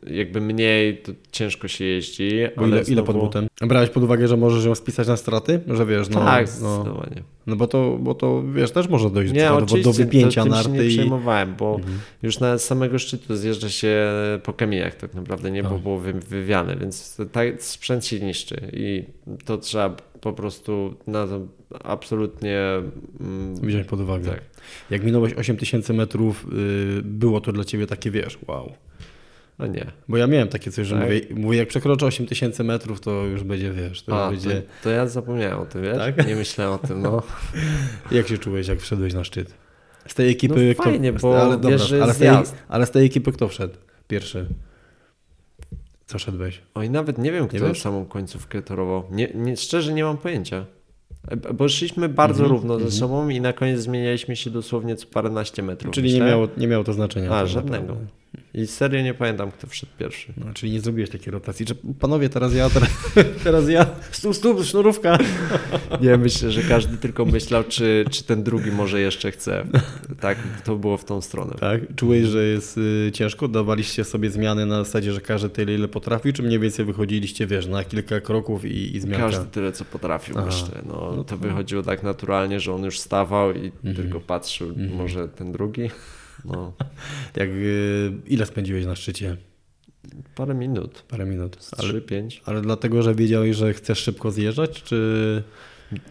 Speaker 2: jakby mniej to ciężko się jeździ.
Speaker 1: Bo ile, ile pod
Speaker 2: znowu-
Speaker 1: butem? Brałeś pod uwagę, że możesz ją spisać na straty? Że wiesz, no,
Speaker 2: tak,
Speaker 1: no,
Speaker 2: zdecydowanie.
Speaker 1: No bo, to, bo to, wiesz, też może dojść
Speaker 2: Nie,
Speaker 1: do wypięcia
Speaker 2: to, się
Speaker 1: narty
Speaker 2: nie
Speaker 1: i...
Speaker 2: przejmowałem, bo
Speaker 1: Mhm.
Speaker 2: już na samego szczytu zjeżdża się po kamieniach tak naprawdę, nie, bo
Speaker 1: Tak.
Speaker 2: było wy- wywiane, więc tak sprzęt się niszczy i to trzeba po prostu na to absolutnie... mm,
Speaker 1: Wziąć pod uwagę.
Speaker 2: Tak.
Speaker 1: Jak minąłeś 8000 metrów, y, było to dla ciebie takie, wiesz, wow.
Speaker 2: A nie.
Speaker 1: Bo ja miałem takie coś, że
Speaker 2: Tak?
Speaker 1: mówię, mówię, jak przekroczę 8000 metrów, to już będzie, wiesz, to
Speaker 2: A,
Speaker 1: już
Speaker 2: to,
Speaker 1: będzie...
Speaker 2: to ja zapomniałem o tym, wiesz?
Speaker 1: Tak?
Speaker 2: Nie myślałem o tym, no. (laughs)
Speaker 1: Jak się czułeś, jak wszedłeś na szczyt? Z tej ekipy
Speaker 2: No
Speaker 1: kto...
Speaker 2: fajnie, bo
Speaker 1: ale, dobra,
Speaker 2: wiesz,
Speaker 1: ale, z tej, ale z tej ekipy kto wszedł pierwszy? Co szedłeś?
Speaker 2: Oj, nawet nie wiem, kto
Speaker 1: wiesz?
Speaker 2: samą końcówkę torował. Nie, nie, szczerze nie mam pojęcia. E, Bo szliśmy bardzo
Speaker 1: Mhm,
Speaker 2: równo ze
Speaker 1: mhm.
Speaker 2: sobą i na koniec zmienialiśmy się dosłownie co paręnaście metrów.
Speaker 1: Czyli nie miało, nie miało to znaczenia.
Speaker 2: A,
Speaker 1: tak
Speaker 2: żadnego.
Speaker 1: naprawdę.
Speaker 2: I serio nie pamiętam, kto wszedł pierwszy.
Speaker 1: No, czyli nie zrobiłeś takiej rotacji. Czy, panowie, teraz ja, teraz, (laughs) teraz ja, stóp, stóp, sznurówka. (laughs)
Speaker 2: Nie, myślę, że każdy tylko myślał, czy, czy ten drugi może jeszcze chce. Tak, to było w tą stronę.
Speaker 1: Tak? Czułeś, że jest y, ciężko? Dawaliście sobie zmiany na zasadzie, że każdy tyle, ile potrafi, czy mniej więcej wychodziliście, wiesz, na kilka kroków i, i zmianka?
Speaker 2: Każdy tyle, co potrafił,
Speaker 1: Aha.
Speaker 2: myślę. No,
Speaker 1: No
Speaker 2: to
Speaker 1: to-
Speaker 2: wychodziło tak naturalnie, że on już stawał i
Speaker 1: Mhm.
Speaker 2: tylko patrzył,
Speaker 1: Mhm.
Speaker 2: może ten drugi. No, (laughs)
Speaker 1: Jak, y, ile spędziłeś na szczycie?
Speaker 2: parę minut,
Speaker 1: Parę minut. Ale,
Speaker 2: trzy, pięć.
Speaker 1: ale dlatego, że wiedziałeś, że chcesz szybko zjeżdżać, czy...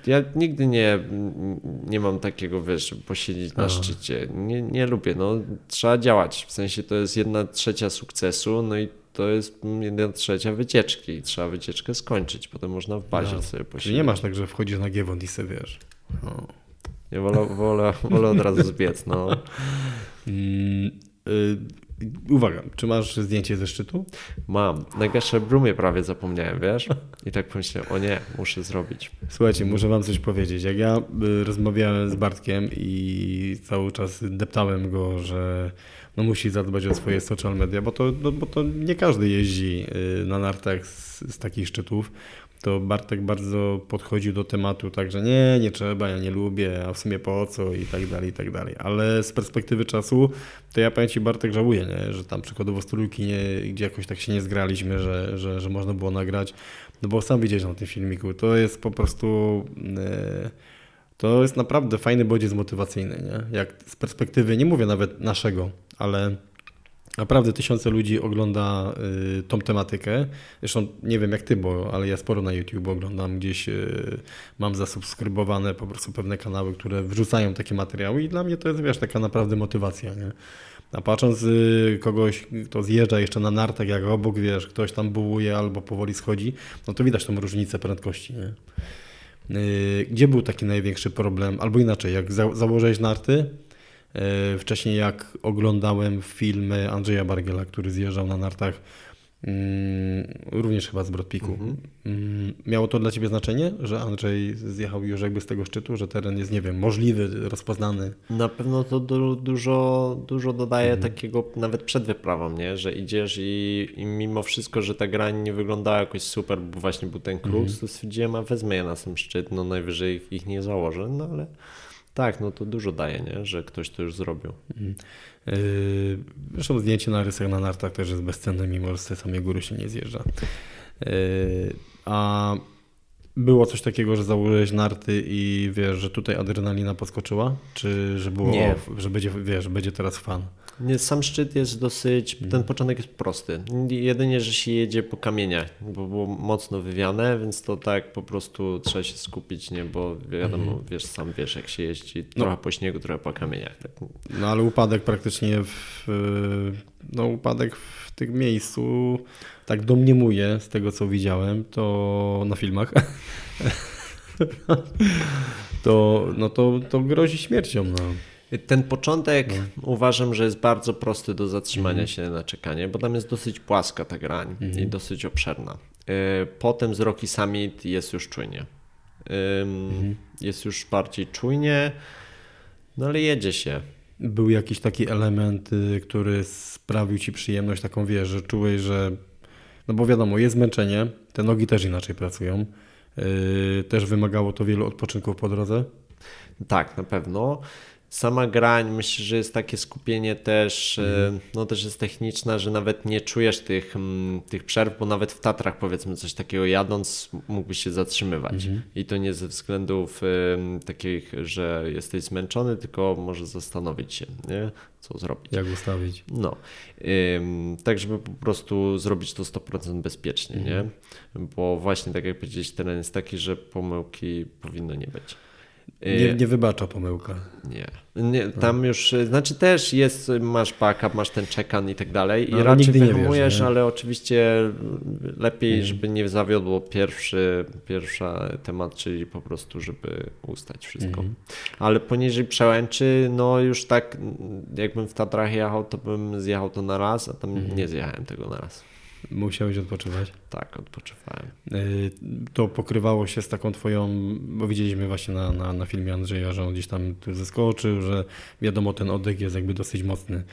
Speaker 2: Ja nigdy nie, nie mam takiego, wiesz, posiedzieć na szczycie. Nie, nie lubię, no trzeba działać. W sensie to jest jedna trzecia sukcesu, no i to jest jedna trzecia wycieczki. Trzeba wycieczkę skończyć, potem można w bazie
Speaker 1: No.
Speaker 2: sobie posiedzieć.
Speaker 1: Czyli nie masz tak, że wchodzisz na giewont i sobie wiesz. No.
Speaker 2: Nie, wolę, wolę, wolę od razu zbiec, no.
Speaker 1: Mm, y, uwaga, czy masz zdjęcie ze szczytu?
Speaker 2: Mam. Na Gasherbrumie prawie zapomniałem, wiesz? I tak pomyślałem, o nie, muszę zrobić.
Speaker 1: Słuchajcie, muszę wam coś powiedzieć. Jak ja y, rozmawiałem z Bartkiem i cały czas deptałem go, że no musi zadbać o swoje social media, bo to, no, bo to nie każdy jeździ y, na nartach z, z takich szczytów. To Bartek bardzo podchodził do tematu, także nie, nie trzeba, ja nie lubię, a w sumie po co i tak dalej, i tak dalej. Ale z perspektywy czasu, to ja powiem Ci Bartek żałuję, nie? że tam przykładowo trójki, nie, gdzie jakoś tak się nie zgraliśmy, że, że, że można było nagrać. No bo sam widziałeś na tym filmiku, to jest po prostu. e, To jest naprawdę fajny bodziec motywacyjny, nie? Jak z perspektywy, nie mówię nawet naszego, ale Naprawdę tysiące ludzi ogląda y, tą tematykę. Zresztą nie wiem jak ty, bo ale ja sporo na YouTube oglądam, gdzieś y, mam zasubskrybowane po prostu pewne kanały, które wrzucają takie materiały i dla mnie to jest wiesz, taka naprawdę motywacja. Nie? A patrząc y, kogoś, kto zjeżdża jeszcze na nartach, jak obok, wiesz, ktoś tam bułuje albo powoli schodzi, no to widać tą różnicę prędkości. Nie? Y, gdzie był taki największy problem? Albo inaczej, jak za założyłeś narty, wcześniej jak oglądałem filmy Andrzeja Bargiela, który zjeżdżał na nartach Mm, również chyba z Brodpiku. Mhm. Mm, miało to dla Ciebie znaczenie, że Andrzej zjechał już jakby z tego szczytu, że teren jest, nie wiem, możliwy, rozpoznany?
Speaker 2: Na pewno to du dużo, dużo dodaje mhm. takiego nawet przed wyprawą, nie? że idziesz i, i, mimo wszystko, że ta grań nie wyglądała jakoś super, bo właśnie był ten kruk, mhm. to stwierdziłem, a wezmę je na sam szczyt, no najwyżej ich nie założę, no ale tak, no to dużo daje, nie? że ktoś to już zrobił. Mhm.
Speaker 1: Yy, zresztą zdjęcie na rysach na nartach też jest bezcenne, mimo że samej góry się nie zjeżdża. Yy, a było coś takiego, że założyłeś narty i wiesz, że tutaj adrenalina podskoczyła? Czy że było, nie. że będzie, wiesz, będzie teraz fan?
Speaker 2: Nie, sam szczyt jest dosyć, ten mhm. początek jest prosty. Jedynie, że się jedzie po kamieniach, bo było mocno wywiane, więc to tak po prostu trzeba się skupić, nie, bo wiadomo, mhm. wiesz, sam wiesz, jak się jeździ, no. trochę po śniegu, trochę po kamieniach. Tak.
Speaker 1: No ale upadek praktycznie w, no upadek w tym miejscu, tak domniemuję z tego, co widziałem, to na filmach, (laughs) to, no to, to grozi śmiercią. No.
Speaker 2: Ten początek no. uważam, że jest bardzo prosty do zatrzymania mm. się na czekanie, bo tam jest dosyć płaska ta grań mm. i dosyć obszerna. Y, potem z Rocky Summit jest już czujnie. Mm. Jest już bardziej czujnie, no ale jedzie się.
Speaker 1: Był jakiś taki element, y, który sprawił ci przyjemność, taką wiesz, że czułeś, że. No bo wiadomo, jest zmęczenie, te nogi też inaczej pracują. Yy, też wymagało to wielu odpoczynków po drodze.
Speaker 2: Tak, na pewno. Sama grań, myślę, że jest takie skupienie też, mm. no też jest techniczna, że nawet nie czujesz tych, mm, tych przerw, bo nawet w Tatrach powiedzmy coś takiego jadąc mógłbyś się zatrzymywać. Mm. I to nie ze względów takich, że jesteś zmęczony, tylko może zastanowić się, nie? co zrobić.
Speaker 1: Jak ustawić.
Speaker 2: No, tak żeby po prostu zrobić to 100% bezpiecznie, nie? Mhm. Bo właśnie tak jak powiedzieć, teren jest taki, że pomyłki powinno nie być.
Speaker 1: Nie, y, nie wybacza pomyłka.
Speaker 2: Nie. nie tam już, znaczy też jest, masz backup, masz ten check-in i tak dalej i no, raczej wyhamujesz, ale oczywiście lepiej, mm. żeby nie zawiodło pierwszy, pierwsza temat, czyli po prostu, żeby ustać wszystko. Mm. Ale poniżej przełęczy, no już tak, jakbym w Tatrach jechał, to bym zjechał to na raz, a tam mm. nie zjechałem tego na raz.
Speaker 1: Musiałeś odpoczywać?
Speaker 2: Tak, odpoczywałem.
Speaker 1: Y, to pokrywało się z taką twoją, bo widzieliśmy właśnie na, na, na filmie Andrzeja, że on gdzieś tam tu zeskoczył, że wiadomo, ten oddech jest jakby dosyć mocny.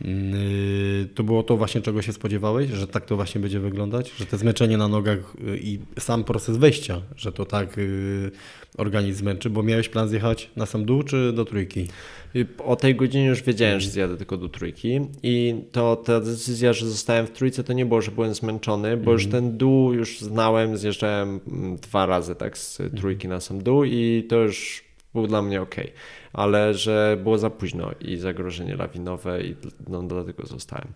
Speaker 1: Y, to było to właśnie, czego się spodziewałeś, że tak to właśnie będzie wyglądać? Że te zmęczenie na nogach y, i sam proces wejścia, że to tak organizm zmęczy, bo miałeś plan zjechać na sam dół czy do trójki?
Speaker 2: O tej godzinie już wiedziałem, że zjadę tylko do trójki i to ta decyzja, że zostałem w trójce, to nie było, że byłem zmęczony, bo już mhm. ten dół już znałem, zjeżdżałem mm, dwa razy tak z mhm. trójki na sam dół i to już był dla mnie ok, ale że było za późno i zagrożenie lawinowe i no, dlatego zostałem.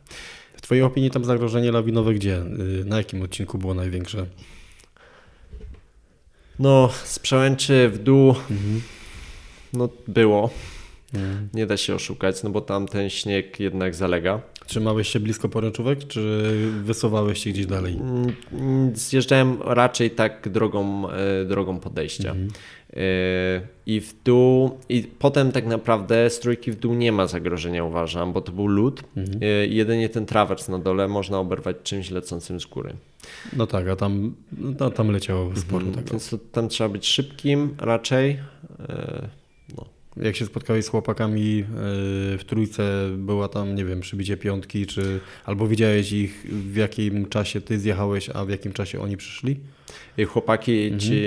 Speaker 1: W Twojej opinii tam zagrożenie lawinowe gdzie? Y, na jakim odcinku było największe?
Speaker 2: No, z przełęczy w dół mhm. no było. Mhm. Nie da się oszukać, no bo tam ten śnieg jednak zalega.
Speaker 1: Trzymałeś się blisko poręczówek, czy wysuwałeś się gdzieś dalej?
Speaker 2: Mm, zjeżdżałem raczej tak drogą, e, drogą podejścia. Mhm. E, I w dół, i potem tak naprawdę z trójki w dół nie ma zagrożenia, uważam, bo to był lód. Mhm. E, jedynie ten trawers na dole można oberwać czymś lecącym z góry.
Speaker 1: No tak, a tam, no, tam leciało sporo mhm. tego.
Speaker 2: Więc to, tam trzeba być szybkim raczej.
Speaker 1: No jak się spotkałeś z chłopakami e, w trójce, była tam, nie wiem, przybicie piątki, czy albo widziałeś ich, w jakim czasie ty zjechałeś, a w jakim czasie oni przyszli?
Speaker 2: I chłopaki mhm. ci,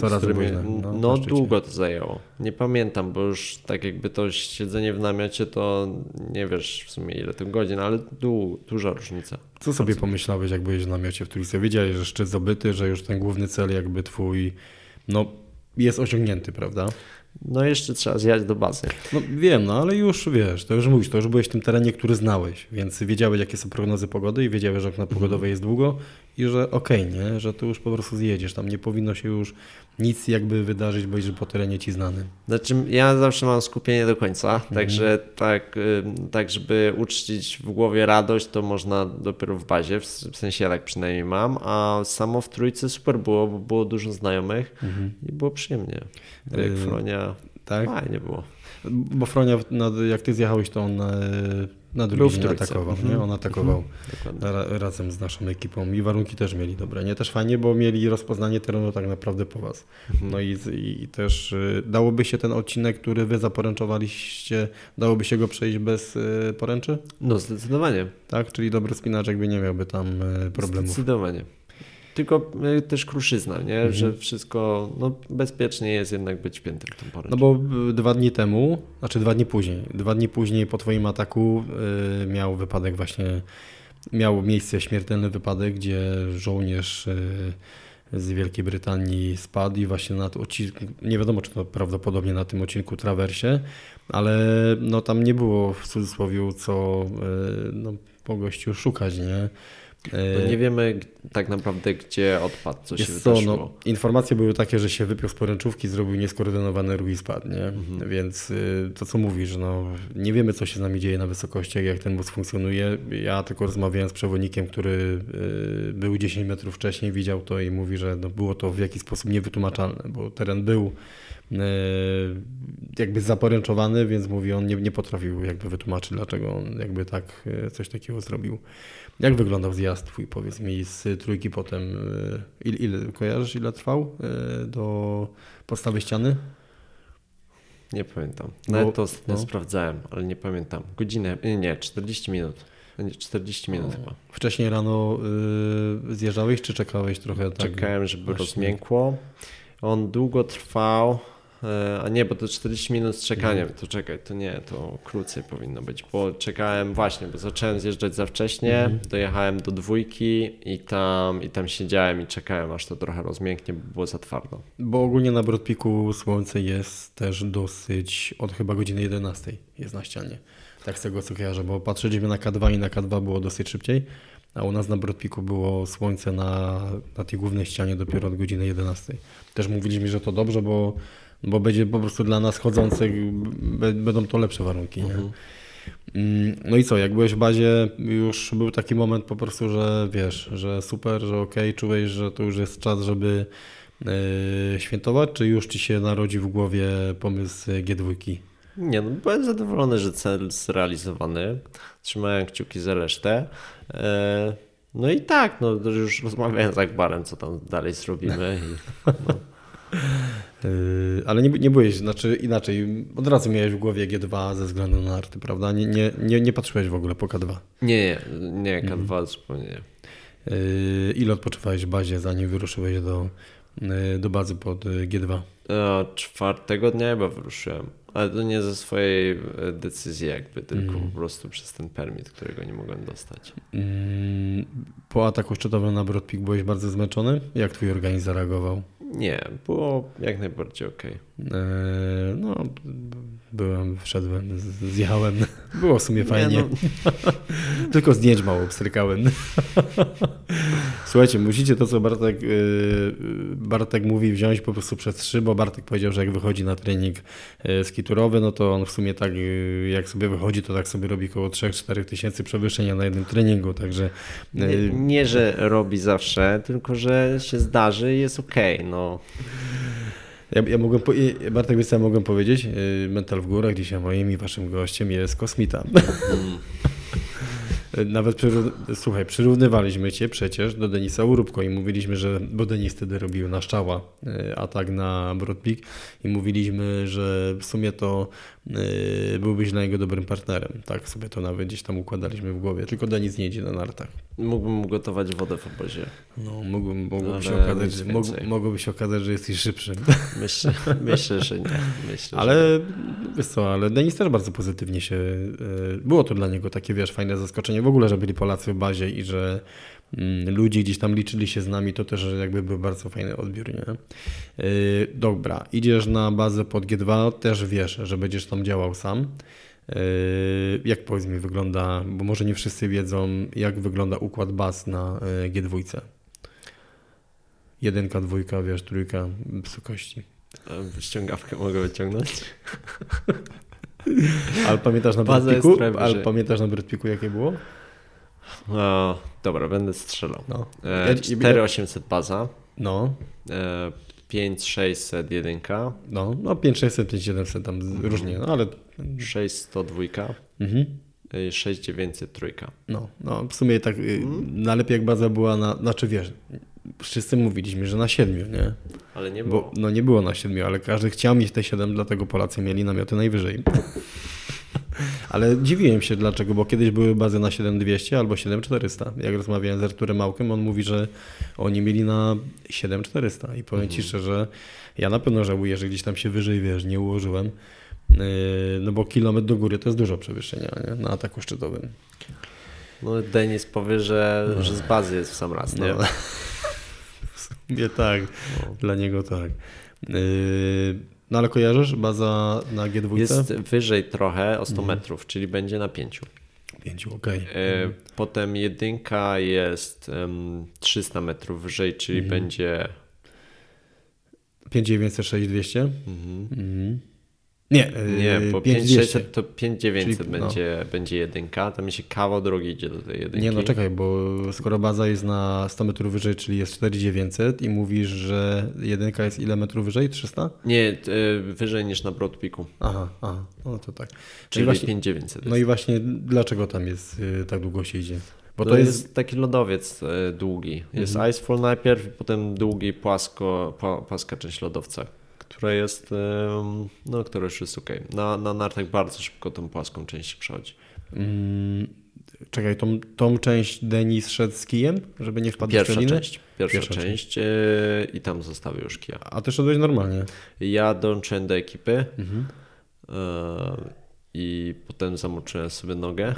Speaker 2: tak, z którymi, no, no długo to zajęło. Nie pamiętam, bo już tak jakby to siedzenie w namiocie, to nie wiesz w sumie ile tych godzin, ale du, duża różnica.
Speaker 1: Co sobie pomyślałeś, jak byłeś w namiocie w trójce? Wiedziałeś, że szczyt zdobyty, że już ten główny cel jakby twój, no jest osiągnięty, prawda?
Speaker 2: No jeszcze trzeba zjechać do bazy.
Speaker 1: No wiem, no ale już wiesz, to już mówisz, to już byłeś w tym terenie, który znałeś, więc wiedziałeś jakie są prognozy pogody i wiedziałeś, że okno pogodowe jest długo i że okej, nie, że tu już po prostu zjedziesz, tam nie powinno się już nic jakby wydarzyć, bo że po terenie ci znany.
Speaker 2: Znaczy ja zawsze mam skupienie do końca, także tak, y, tak żeby uczcić w głowie radość, to można dopiero w bazie, w sensie ja tak przynajmniej mam, a samo w trójce super było, bo było dużo znajomych i było przyjemnie. Jak
Speaker 1: Y,
Speaker 2: Fronia,
Speaker 1: Tak?
Speaker 2: fajnie było.
Speaker 1: Bo Fronia, jak ty zjechałeś, to on e, na drugi dzień atakował,
Speaker 2: Mhm.
Speaker 1: nie? On atakował
Speaker 2: Dokładnie.
Speaker 1: ra, razem z naszą ekipą i warunki też mieli dobre, nie? Też fajnie, bo mieli rozpoznanie terenu tak naprawdę po was.
Speaker 2: Mhm.
Speaker 1: No i, i, też y, dałoby się ten odcinek, który wy zaporęczowaliście, dałoby się go przejść bez y, poręczy?
Speaker 2: No zdecydowanie.
Speaker 1: Tak? Czyli dobry spinaczek by nie miałby tam y, problemów.
Speaker 2: Zdecydowanie. Tylko y, też kruszyzna, nie?
Speaker 1: Mhm.
Speaker 2: że wszystko no, bezpiecznie jest jednak być piętym tym poręczem.
Speaker 1: No bo y, dwa dni temu, znaczy dwa dni później, dwa dni później po twoim ataku y, miał wypadek właśnie, miał miejsce śmiertelny wypadek, gdzie żołnierz z Wielkiej Brytanii spadł i właśnie na tym odcinku, nie wiadomo czy to prawdopodobnie na tym odcinku trawersie, ale no tam nie było w cudzysłowie co no, po gościu szukać, nie?
Speaker 2: Bo nie wiemy tak naprawdę, gdzie odpadł, co się
Speaker 1: Jest co,
Speaker 2: wydarzyło.
Speaker 1: no, informacje były takie, że się wypiął z poręczówki, zrobił nieskoordynowany ruch i spadł, nie?
Speaker 2: Mhm.
Speaker 1: Więc y, to co mówisz, no, nie wiemy co się z nami dzieje na wysokościach, jak ten wóz funkcjonuje. Ja tylko rozmawiałem z przewodnikiem, który y, był 10 metrów wcześniej, widział to i mówi, że no, było to w jakiś sposób niewytłumaczalne, bo teren był y, jakby zaporęczowany, więc mówi, on nie, nie potrafił jakby wytłumaczyć, dlaczego on jakby tak coś takiego zrobił. Jak wyglądał zjazd twój, powiedz mi, z trójki potem? y, Ile, ile kojarzysz, ile trwał y, do podstawy ściany?
Speaker 2: Nie pamiętam.
Speaker 1: Bo-
Speaker 2: Nawet to
Speaker 1: no.
Speaker 2: sprawdzałem, ale nie pamiętam. Godzinę, nie, nie 40 minut. Nie, 40 minut chyba.
Speaker 1: Wcześniej rano y, zjeżdżałeś, czy czekałeś trochę? Tak?
Speaker 2: Czekałem, żeby
Speaker 1: właśnie.
Speaker 2: rozmiękło. On długo trwał, a nie, bo to 40 minut z czekaniem.
Speaker 1: Mhm.
Speaker 2: To czekaj, to nie, to krócej powinno być, bo czekałem właśnie, bo zacząłem zjeżdżać za wcześnie,
Speaker 1: Mhm.
Speaker 2: dojechałem do dwójki i tam, i tam siedziałem i czekałem, aż to trochę rozmięknie, bo było za twardo.
Speaker 1: Bo ogólnie na Brodpiku słońce jest też dosyć, od chyba godziny 11 jest na ścianie. Tak z tego co kojarzę, bo patrzyliśmy na K2 i na K2 było dosyć szybciej, a u nas na Brodpiku było słońce na, na tej głównej ścianie dopiero od godziny 11. Też mówiliśmy, że to dobrze, bo, bo będzie po prostu dla nas chodzących, będą to lepsze warunki. Nie? Mm, No i co, jak byłeś w bazie, już był taki moment po prostu, że wiesz, że super, że okej, czułeś, że to już jest czas, żeby yy, świętować, czy już ci się narodzi w głowie pomysł G2?
Speaker 2: Nie, no byłem zadowolony, że cel zrealizowany. Trzymałem kciuki za resztę. E, No i tak, no już rozmawiałem z Akbarem, co tam dalej zrobimy. I, (laughs) no.
Speaker 1: Yy, ale nie, nie byłeś, znaczy inaczej, od razu miałeś w głowie G2 ze względu na arty, prawda? Nie, nie, nie, nie patrzyłeś w ogóle po K2.
Speaker 2: Nie, nie, nie, K2 zupełnie nie.
Speaker 1: Yy, ile odpoczywałeś w bazie, zanim wyruszyłeś do, yy, do bazy pod yy, G2?
Speaker 2: E, Czwartego dnia chyba wyruszyłem, ale to nie ze swojej e, decyzji jakby, tylko
Speaker 1: Mhm.
Speaker 2: po prostu przez ten permit, którego nie mogłem dostać.
Speaker 1: Mm, Po ataku szczytowym na Brodpik byłeś bardzo zmęczony? Jak twój organizm zareagował?
Speaker 2: Nie, było jak najbardziej okej.
Speaker 1: Eee, No, byłem, wszedłem, zjechałem. (laughs) Było w sumie fajnie.
Speaker 2: Nie, no, (laughs)
Speaker 1: Tylko zdjęć mało obstrykałem. (laughs) Słuchajcie, musicie to, co Bartek, yy, Bartek mówi, wziąć po prostu przez trzy, bo Bartek powiedział, że jak wychodzi na trening skiturowy, no to on w sumie tak, jak sobie wychodzi, to tak sobie robi około 3-4 tysięcy przewyższenia na jednym treningu, także
Speaker 2: nie, nie, że robi zawsze, tylko że się zdarzy i jest okej, no.
Speaker 1: Ja, ja mogłem, po, Bartek, wiesz ja mogłem powiedzieć? Yy, Mental w górach, dzisiaj moim i waszym gościem jest Kosmita. (laughs) Nawet, przyró- słuchaj, przyrównywaliśmy cię przecież do Denisa Urubko i mówiliśmy, że, bo Denis wtedy robił na szczała yy, atak na Broadpeak i mówiliśmy, że w sumie to byłbyś dla niego dobrym partnerem. Tak sobie to nawet gdzieś tam układaliśmy w głowie, tylko Denis nie idzie na nartach.
Speaker 2: Mógłbym mu gotować wodę w obozie.
Speaker 1: No, mogłoby, mogłoby, się
Speaker 2: Ale
Speaker 1: okazać, że, mogłoby się okazać, że jesteś szybszy. (laughs)
Speaker 2: Myślę, myślę że nie. Myślę, że
Speaker 1: Ale wiesz co, ale Denis też bardzo pozytywnie się. e, Było to dla niego takie, wiesz, fajne zaskoczenie, bo ogóle, że byli Polacy w bazie i że mm, ludzie gdzieś tam liczyli się z nami, to też jakby był bardzo fajny odbiór, nie? Yy, dobra, idziesz na bazę pod G2, też wiesz, że będziesz tam działał sam. Yy, jak powiedz mi wygląda, bo może nie wszyscy wiedzą, jak wygląda układ baz na yy, G2? Jedynka, dwójka, wiesz, trójka wysokości.
Speaker 2: Ściągawkę mogę wyciągnąć. (laughs)
Speaker 1: Ale pamiętasz na Bradpiku?
Speaker 2: trochę
Speaker 1: Ale pamiętasz na Bradpiku jakie było?
Speaker 2: No, dobra, będę strzelał.
Speaker 1: No.
Speaker 2: E,
Speaker 1: Ja-
Speaker 2: 4800 baza,
Speaker 1: No,
Speaker 2: e, 5600 jedynka,
Speaker 1: no, no 5600, 5700 tam z- różnie, no ale
Speaker 2: 6102
Speaker 1: mhm.
Speaker 2: i 6900 trójka.
Speaker 1: no, no w sumie tak y, najlepiej jak baza była na, znaczy wiesz, wszyscy mówiliśmy, że na siedmiu, nie?
Speaker 2: Ale nie było.
Speaker 1: Bo no nie było na siedmiu, ale każdy chciał mieć te siedem, dlatego Polacy mieli namioty najwyżej. (laughs) Ale dziwiłem się dlaczego, bo kiedyś były bazy na 7200 albo 7400. Jak rozmawiałem z Arturem Małkiem, on mówi, że oni mieli na 7400 i powiem Ci szczerze, ja na pewno żałuję, że gdzieś tam się wyżej, wiesz, nie ułożyłem, Yy, no bo kilometr do góry to jest dużo przewyższenia nie? na ataku szczytowym.
Speaker 2: No Denis powie, że, że z bazy jest w sam raz, nie?
Speaker 1: No. Nie (laughs) tak, dla niego tak. Yy, No ale kojarzysz baza na G2?
Speaker 2: Jest wyżej trochę o 100
Speaker 1: Mhm.
Speaker 2: metrów, czyli będzie na 5.
Speaker 1: Pięciu, okej.
Speaker 2: E, Potem jedynka jest em, 300 metrów wyżej, czyli
Speaker 1: Mhm.
Speaker 2: będzie
Speaker 1: 5906 200?
Speaker 2: mhm.
Speaker 1: Mhm. Nie,
Speaker 2: nie, bo
Speaker 1: 5200.
Speaker 2: 5600 to 5900
Speaker 1: Czyli, no.
Speaker 2: będzie, będzie jedynka, tam mi się kawał drogi idzie do tej jedynki.
Speaker 1: Nie, no czekaj, bo skoro baza jest na 100 metrów wyżej, czyli jest 4900 i mówisz, że jedynka jest ile metrów wyżej? 300?
Speaker 2: Nie, e, wyżej niż na Broad Peaku,
Speaker 1: Aha, aha, no to tak.
Speaker 2: czyli
Speaker 1: właśnie-
Speaker 2: 5900
Speaker 1: No i właśnie dlaczego tam jest yy, tak długo się idzie? Bo
Speaker 2: to,
Speaker 1: to
Speaker 2: jest,
Speaker 1: jest...
Speaker 2: taki lodowiec długi. Jest
Speaker 1: Mhm.
Speaker 2: Icefall najpierw potem długi, płasko, pła- płaska część lodowca, która jest, no, która już jest ok. Na, na nartach bardzo szybko tą płaską część przechodzi.
Speaker 1: Mm, czekaj, tą, tą część Denis szedł z kijem, żeby nie wpadł w
Speaker 2: Pierwsza
Speaker 1: szczeliny?
Speaker 2: część, pierwsza,
Speaker 1: Pierwsza
Speaker 2: część e, i tam zostawił już kija.
Speaker 1: A ty szedłeś normalnie.
Speaker 2: Ja dołączyłem do ekipy
Speaker 1: Mhm.
Speaker 2: e, i potem zamoczyłem sobie nogę.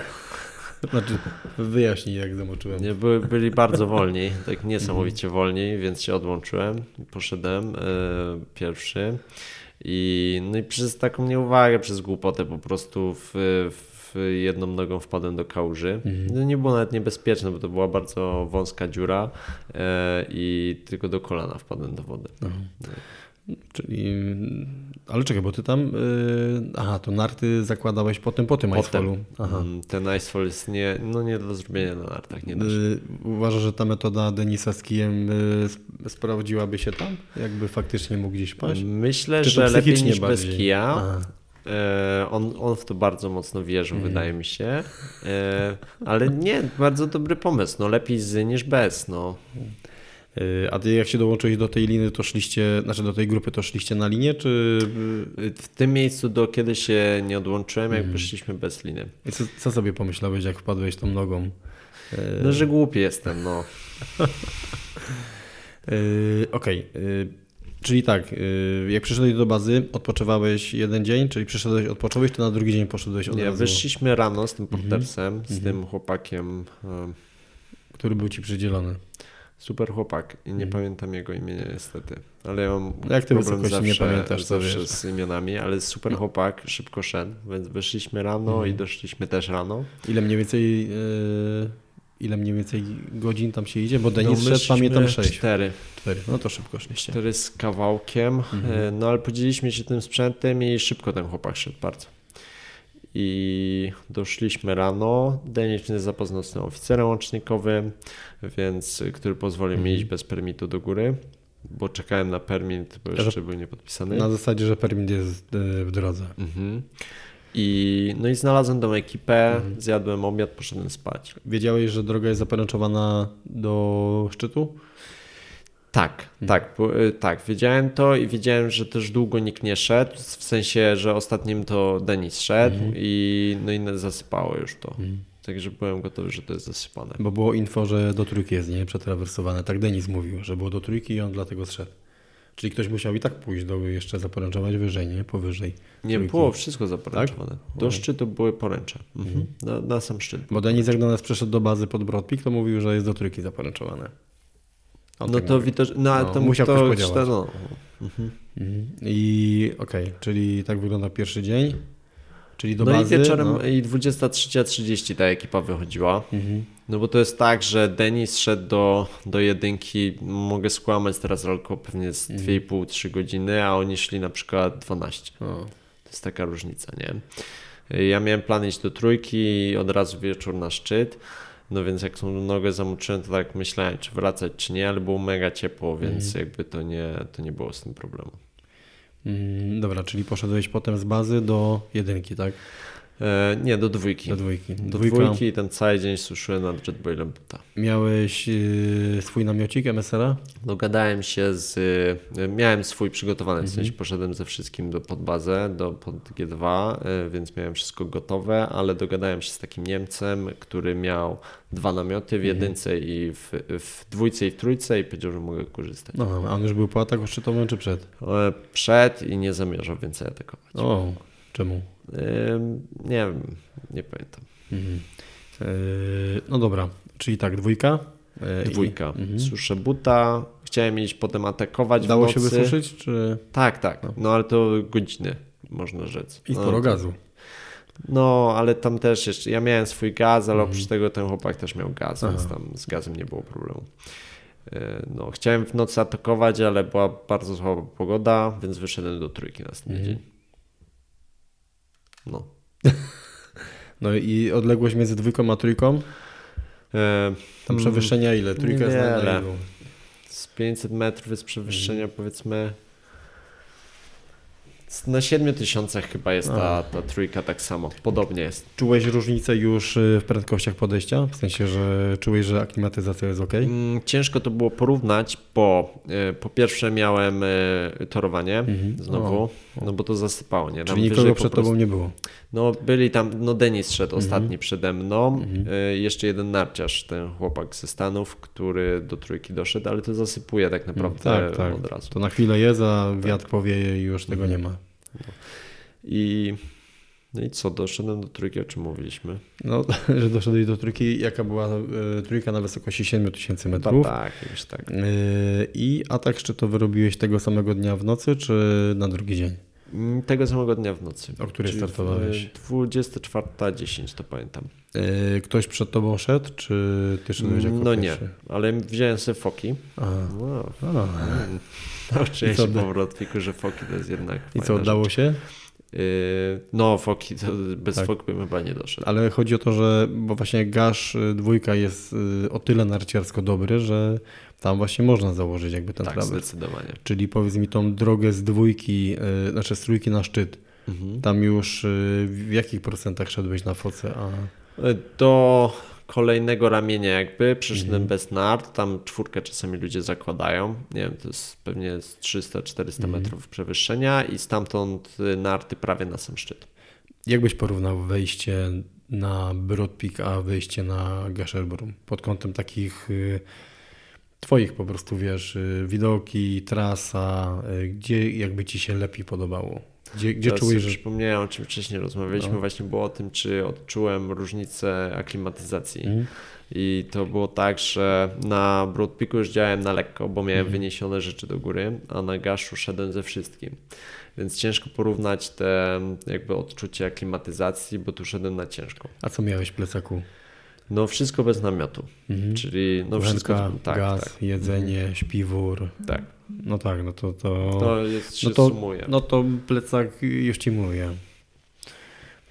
Speaker 1: Znaczy, wyjaśnij jak zamoczyłem.
Speaker 2: Nie, byli, byli bardzo wolni, tak niesamowicie wolni, więc się odłączyłem. Poszedłem e, pierwszy i, no i przez taką nieuwagę, przez głupotę po prostu w, w jedną nogą wpadłem do kałuży. No nie było nawet niebezpieczne, bo to była bardzo wąska dziura e, i tylko do kolana wpadłem do wody.
Speaker 1: Czyli, ale czekaj, bo ty tam, yy, aha, to narty zakładałeś potem po tym Icefallu. Aha.
Speaker 2: mm, ten Icefall jest nie, no nie do zrobienia na nartach, nie da się.
Speaker 1: Yy, uważasz, że ta metoda Denisa z kijem yy, sp- sprawdziłaby się tam? Jakby faktycznie mógł gdzieś paść?
Speaker 2: Myślę, że lepiej niż bez
Speaker 1: bardziej?
Speaker 2: kija.
Speaker 1: Aha.
Speaker 2: E, on, on w to bardzo mocno wierzył,
Speaker 1: Mhm.
Speaker 2: wydaje mi się. E, ale nie, bardzo dobry pomysł. No lepiej z niż bez. No.
Speaker 1: Yy, a ty jak się dołączyłeś do tej liny, to szliście, znaczy do tej grupy, to szliście na linię, czy
Speaker 2: W tym miejscu do kiedy się nie odłączyłem,
Speaker 1: Mhm.
Speaker 2: jak poszliśmy bez liny.
Speaker 1: i co, co sobie pomyślałeś, jak wpadłeś tą nogą? Yy,
Speaker 2: No, że głupi jestem, no.
Speaker 1: Yy, (laughs) Okej. yy, Czyli tak, jak przyszedłeś do bazy, odpoczywałeś jeden dzień, czyli przyszedłeś, odpocząłeś, to na drugi dzień poszedłeś od
Speaker 2: Nie,
Speaker 1: razu,
Speaker 2: wyszliśmy rano z tym
Speaker 1: Mhm.
Speaker 2: portersem, z tym chłopakiem. e,
Speaker 1: który był ci przydzielony.
Speaker 2: Super chłopak i nie pamiętam jego imienia niestety. Ale ja mam
Speaker 1: Mhm. Jak ty
Speaker 2: problem
Speaker 1: wysokości nie
Speaker 2: zawsze,
Speaker 1: pamiętasz,
Speaker 2: zawsze z imionami, ale super chłopak, szybko szedł, więc wyszliśmy rano
Speaker 1: Mhm.
Speaker 2: i doszliśmy też rano.
Speaker 1: Ile mniej więcej, yy, ile mniej więcej godzin tam się idzie? Bo Denis
Speaker 2: No,
Speaker 1: szedł, pamiętam, 6.
Speaker 2: Cztery.
Speaker 1: 4. No to szybko szliście.
Speaker 2: Cztery z kawałkiem,
Speaker 1: Mhm.
Speaker 2: e, no ale podzieliliśmy się tym sprzętem i szybko ten chłopak szedł bardzo. I doszliśmy rano. Denis mnie zapoznał z tym oficerem łącznikowym, więc, który pozwolił mi
Speaker 1: Mhm.
Speaker 2: iść bez permitu do góry, bo czekałem na permit, bo jeszcze był niepodpisany.
Speaker 1: Na zasadzie, że permit jest yy, w drodze.
Speaker 2: Mhm. I, no i znalazłem tą ekipę,
Speaker 1: Mhm.
Speaker 2: zjadłem obiad, poszedłem spać.
Speaker 1: Wiedziałeś, że droga jest zaporęczowana do szczytu?
Speaker 2: Tak,
Speaker 1: Mhm.
Speaker 2: tak, y, tak, wiedziałem to i wiedziałem, że też długo nikt nie szedł, w sensie, że ostatnim to Denis szedł
Speaker 1: Mhm.
Speaker 2: i no i zasypało już to. Także byłem gotowy, że to jest zasypane.
Speaker 1: Bo było info, że do trójki jest, nie? Przetrawersowane. Tak Denis mówił, że było do trójki i on dlatego zszedł. Czyli ktoś musiał i tak pójść do jeszcze zaporęczować wyżej, nie? Powyżej.
Speaker 2: Nie,
Speaker 1: trójki.
Speaker 2: było wszystko zaporęczowane. Do
Speaker 1: O.
Speaker 2: szczytu były poręcze. Mhm. Na, na sam szczyt.
Speaker 1: Bo Denis jak do nas przyszedł do bazy pod Brodpik, to mówił, że jest do trójki zaporęczowane.
Speaker 2: No to widocznie, no,
Speaker 1: No,
Speaker 2: to
Speaker 1: musiał
Speaker 2: to,
Speaker 1: ktoś podziałać.
Speaker 2: No,
Speaker 1: Mhm. I okej, czyli tak wygląda pierwszy dzień. Czyli do
Speaker 2: no
Speaker 1: bazy.
Speaker 2: i wieczorem
Speaker 1: no.
Speaker 2: i 23.30 ta ekipa wychodziła.
Speaker 1: Mhm.
Speaker 2: No bo to jest tak, że Denis szedł do, do jedynki, mogę skłamać teraz tylko pewnie z
Speaker 1: Mhm.
Speaker 2: 2,5-3 godziny, a oni szli na przykład 12.
Speaker 1: O.
Speaker 2: To jest taka różnica, nie? Ja miałem plan iść do trójki i od razu wieczór na szczyt. No więc jak tą nogę zamoczyłem, to tak myślałem, czy wracać, czy nie, ale było mega ciepło, więc
Speaker 1: Mhm.
Speaker 2: jakby to nie, to nie było z tym problemu.
Speaker 1: Mm, dobra, czyli poszedłeś potem z bazy do jedynki, tak?
Speaker 2: E, nie, do dwójki.
Speaker 1: Do dwójki.
Speaker 2: Do
Speaker 1: Dwójka.
Speaker 2: dwójki i ten cały dzień suszyłem nad jetboilem buta.
Speaker 1: Miałeś yy, swój namiocik MSR-a?
Speaker 2: Dogadałem się z. y, Miałem swój przygotowany, w
Speaker 1: Mhm.
Speaker 2: sensie poszedłem ze wszystkim do pod bazę, do pod G2, y, więc miałem wszystko gotowe, ale dogadałem się z takim Niemcem, który miał dwa namioty
Speaker 1: Mhm.
Speaker 2: w jedynce i w, w dwójce i w trójce i powiedział, że mogę korzystać.
Speaker 1: No, a on już był po ataku szczytowym czy przed?
Speaker 2: Przed i nie zamierzał więcej atakować.
Speaker 1: O, czemu?
Speaker 2: Nie wiem, nie pamiętam.
Speaker 1: Mhm. Yy, no dobra, czyli tak, dwójka. Yy,
Speaker 2: Dwójka.
Speaker 1: I, mhm.
Speaker 2: Suszę buta. Chciałem iść potem atakować
Speaker 1: Dało się wysuszyć, czy...
Speaker 2: Tak, tak. No ale to godziny, można rzec.
Speaker 1: I
Speaker 2: no,
Speaker 1: sporo
Speaker 2: to-
Speaker 1: gazu.
Speaker 2: No, ale tam też jeszcze, ja miałem swój gaz, ale oprócz tego ten chłopak też miał gaz, więc
Speaker 1: Mhm. Aha.
Speaker 2: tam z gazem nie było problemu. E, No, chciałem w nocy atakować, ale była bardzo słaba pogoda, więc wyszedłem do trójki następny
Speaker 1: Mhm.
Speaker 2: dzień. No. (laughs)
Speaker 1: No i odległość między dwójką a trójką?
Speaker 2: E,
Speaker 1: Tam przewyższenia ile? Trójka jest na, ilu?
Speaker 2: Z 500 metrów jest przewyższenia powiedzmy na 7 tysiącach chyba jest ta, ta trójka tak samo. Podobnie jest.
Speaker 1: Czułeś różnicę już y, w prędkościach podejścia? W sensie, że czułeś, że aklimatyzacja jest ok?
Speaker 2: Mm, Ciężko to było porównać, bo e, po pierwsze miałem e, torowanie
Speaker 1: Mhm.
Speaker 2: znowu,
Speaker 1: O,
Speaker 2: no bo to zasypało, nie? Tam
Speaker 1: Czyli nikogo przed
Speaker 2: prostu-
Speaker 1: tobą nie było.
Speaker 2: No byli tam, no Denis szedł
Speaker 1: Mhm.
Speaker 2: ostatni przede mną, e, jeszcze jeden narciarz, ten chłopak ze Stanów, który do trójki doszedł, ale to zasypuje tak naprawdę
Speaker 1: tak, tak.
Speaker 2: od razu.
Speaker 1: To na chwilę jest, a wiatr powieje i już tego nie ma.
Speaker 2: I no i co, doszedłem do trójki, o czym mówiliśmy?
Speaker 1: No, (laughs) że doszedłeś do trójki, jaka była y, trójka na wysokości 7000
Speaker 2: Chyba
Speaker 1: metrów.
Speaker 2: tak, już tak.
Speaker 1: Y, I atak szczytowy robiłeś tego samego dnia w nocy, czy na drugi dzień?
Speaker 2: Mm, Tego samego dnia w nocy.
Speaker 1: O której startowałeś?
Speaker 2: 24.10 to pamiętam.
Speaker 1: Y, Ktoś przed tobą szedł, czy ty szedłeś jako
Speaker 2: No nie,
Speaker 1: pierwszy?
Speaker 2: ale wziąłem sobie foki.
Speaker 1: Aha.
Speaker 2: Wow.
Speaker 1: A.
Speaker 2: Mm. Nauczyłem się po Wrotwiku, że foki to jest jednak
Speaker 1: I co, udało
Speaker 2: rzecz.
Speaker 1: się?
Speaker 2: Yy, no foki, to bez
Speaker 1: Tak.
Speaker 2: fok bym chyba nie doszedł.
Speaker 1: Ale chodzi o to, że bo właśnie gasz dwójka jest o tyle narciarsko dobry, że tam właśnie można założyć jakby ten
Speaker 2: tak,
Speaker 1: trawers.
Speaker 2: zdecydowanie.
Speaker 1: Czyli powiedz mi tą drogę z dwójki, y, znaczy z trójki na szczyt.
Speaker 2: Mhm.
Speaker 1: Tam już y, w jakich procentach szedłeś na foce? A...
Speaker 2: Do kolejnego ramienia jakby przyszedłem
Speaker 1: Mhm.
Speaker 2: bez nart, tam czwórkę czasami ludzie zakładają, nie wiem, to jest pewnie z 300-400
Speaker 1: Mhm.
Speaker 2: metrów przewyższenia i stamtąd y, narty prawie na sam szczyt.
Speaker 1: Jak byś porównał wejście na Broad Peak, a wejście na Gasherbrum pod kątem takich y, twoich po prostu, wiesz, y, widoki, trasa, y, gdzie jakby ci się lepiej podobało? Gdzie, gdzie
Speaker 2: Teraz
Speaker 1: czułeś, że...
Speaker 2: przypomniałem, o czym wcześniej rozmawialiśmy,
Speaker 1: No.
Speaker 2: właśnie było o tym, czy odczułem różnicę aklimatyzacji.
Speaker 1: Mhm.
Speaker 2: I to było tak, że na Broad Peaku już działałem na lekko, bo miałem
Speaker 1: Mhm.
Speaker 2: wyniesione rzeczy do góry, a na Gaszu szedłem ze wszystkim. Więc ciężko porównać te jakby odczucie aklimatyzacji, bo tu szedłem na ciężko.
Speaker 1: A co miałeś w plecaku?
Speaker 2: No wszystko bez namiotu,
Speaker 1: Mhm.
Speaker 2: czyli no wszystko,
Speaker 1: Kuchenka,
Speaker 2: tak,
Speaker 1: gaz,
Speaker 2: tak,
Speaker 1: jedzenie, śpiwór.
Speaker 2: tak.
Speaker 1: No tak, no to... to...
Speaker 2: To jest, się
Speaker 1: no to,
Speaker 2: sumuje.
Speaker 1: no to plecak już ci mówię.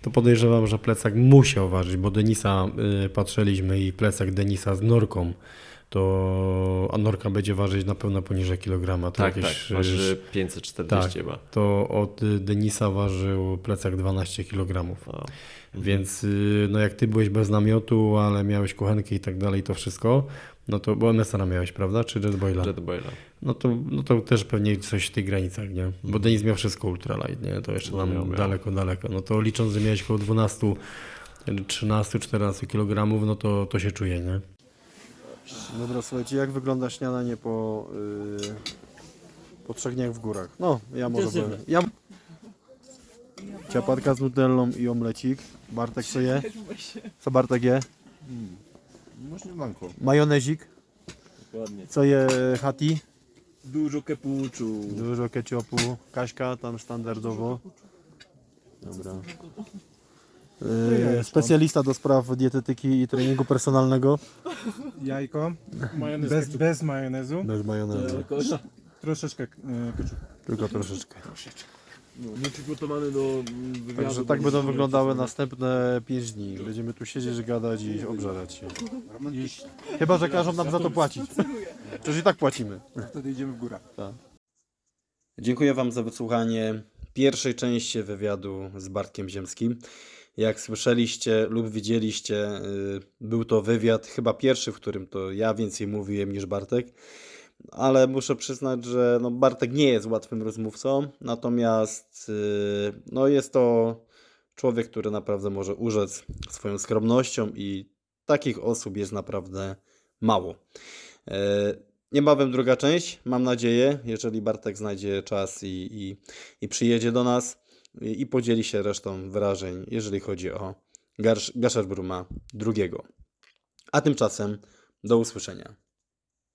Speaker 1: To podejrzewam, że plecak musiał ważyć, bo Denisa y, patrzyliśmy i plecak Denisa z norką, to a norka będzie ważyć na pewno poniżej kilograma. To
Speaker 2: tak,
Speaker 1: jakieś,
Speaker 2: tak, waży
Speaker 1: y,
Speaker 2: 540
Speaker 1: tak.
Speaker 2: chyba.
Speaker 1: To od Denisa ważył plecak 12 kg.
Speaker 2: O.
Speaker 1: Więc y, no jak ty byłeś bez namiotu, ale miałeś kuchenkę i tak dalej, to wszystko, no to, bo MSR miałeś, prawda? Czy Jetboila?
Speaker 2: Jetboila.
Speaker 1: No to, no to też pewnie coś w tych granicach, nie? Bo Denis miał wszystko ultralight, nie? To jeszcze
Speaker 2: No
Speaker 1: tam
Speaker 2: miał.
Speaker 1: daleko, daleko. No to licząc, że miałeś około 12, 13, 14 kg, no to, to się czuje, nie? Dobra, słuchajcie, jak wygląda śniadanie po, Po trzech dniach w górach. No, ja może
Speaker 3: Intensywne.
Speaker 1: Ja... Ciapatka z nutellą i omlecik. Bartek co je? (laughs) Co Bartek je?
Speaker 4: No śniadanko.
Speaker 1: Majonezik.
Speaker 3: Dokładnie.
Speaker 1: Co je Hati?
Speaker 3: Dużo kepuczu.
Speaker 1: Dużo ketchupu. Kaśka tam standardowo. Dobra. Yy, specjalista do spraw dietetyki i treningu personalnego.
Speaker 5: Jajko,
Speaker 3: Majonez
Speaker 5: bez, bez majonezu,
Speaker 1: Bez majonezu.
Speaker 5: troszeczkę e, keczupu.
Speaker 1: Tylko troszeczkę.
Speaker 3: No, nieprzygotowany do wywiadu.
Speaker 1: Także tak będą wyglądały następne 5 dni. Będziemy tu siedzieć, gadać i obżerać się.
Speaker 5: Jeśli
Speaker 1: Chyba, że każą nam za to płacić. Przecież i tak płacimy.
Speaker 5: wtedy idziemy w górę.
Speaker 1: Dziękuję Wam za wysłuchanie pierwszej części wywiadu z Bartkiem Ziemskim. Jak słyszeliście lub widzieliście, y, był to wywiad, chyba pierwszy, w którym to ja więcej mówiłem niż Bartek, ale muszę przyznać, że no Bartek nie jest łatwym rozmówcą, natomiast y, no jest to człowiek, który naprawdę może urzec swoją skromnością i takich osób jest naprawdę mało. E, Niebawem druga część, mam nadzieję, jeżeli Bartek znajdzie czas i, i, i przyjedzie do nas i, podzieli się resztą wrażeń, jeżeli chodzi o Gasherbruma drugiego. A tymczasem do usłyszenia.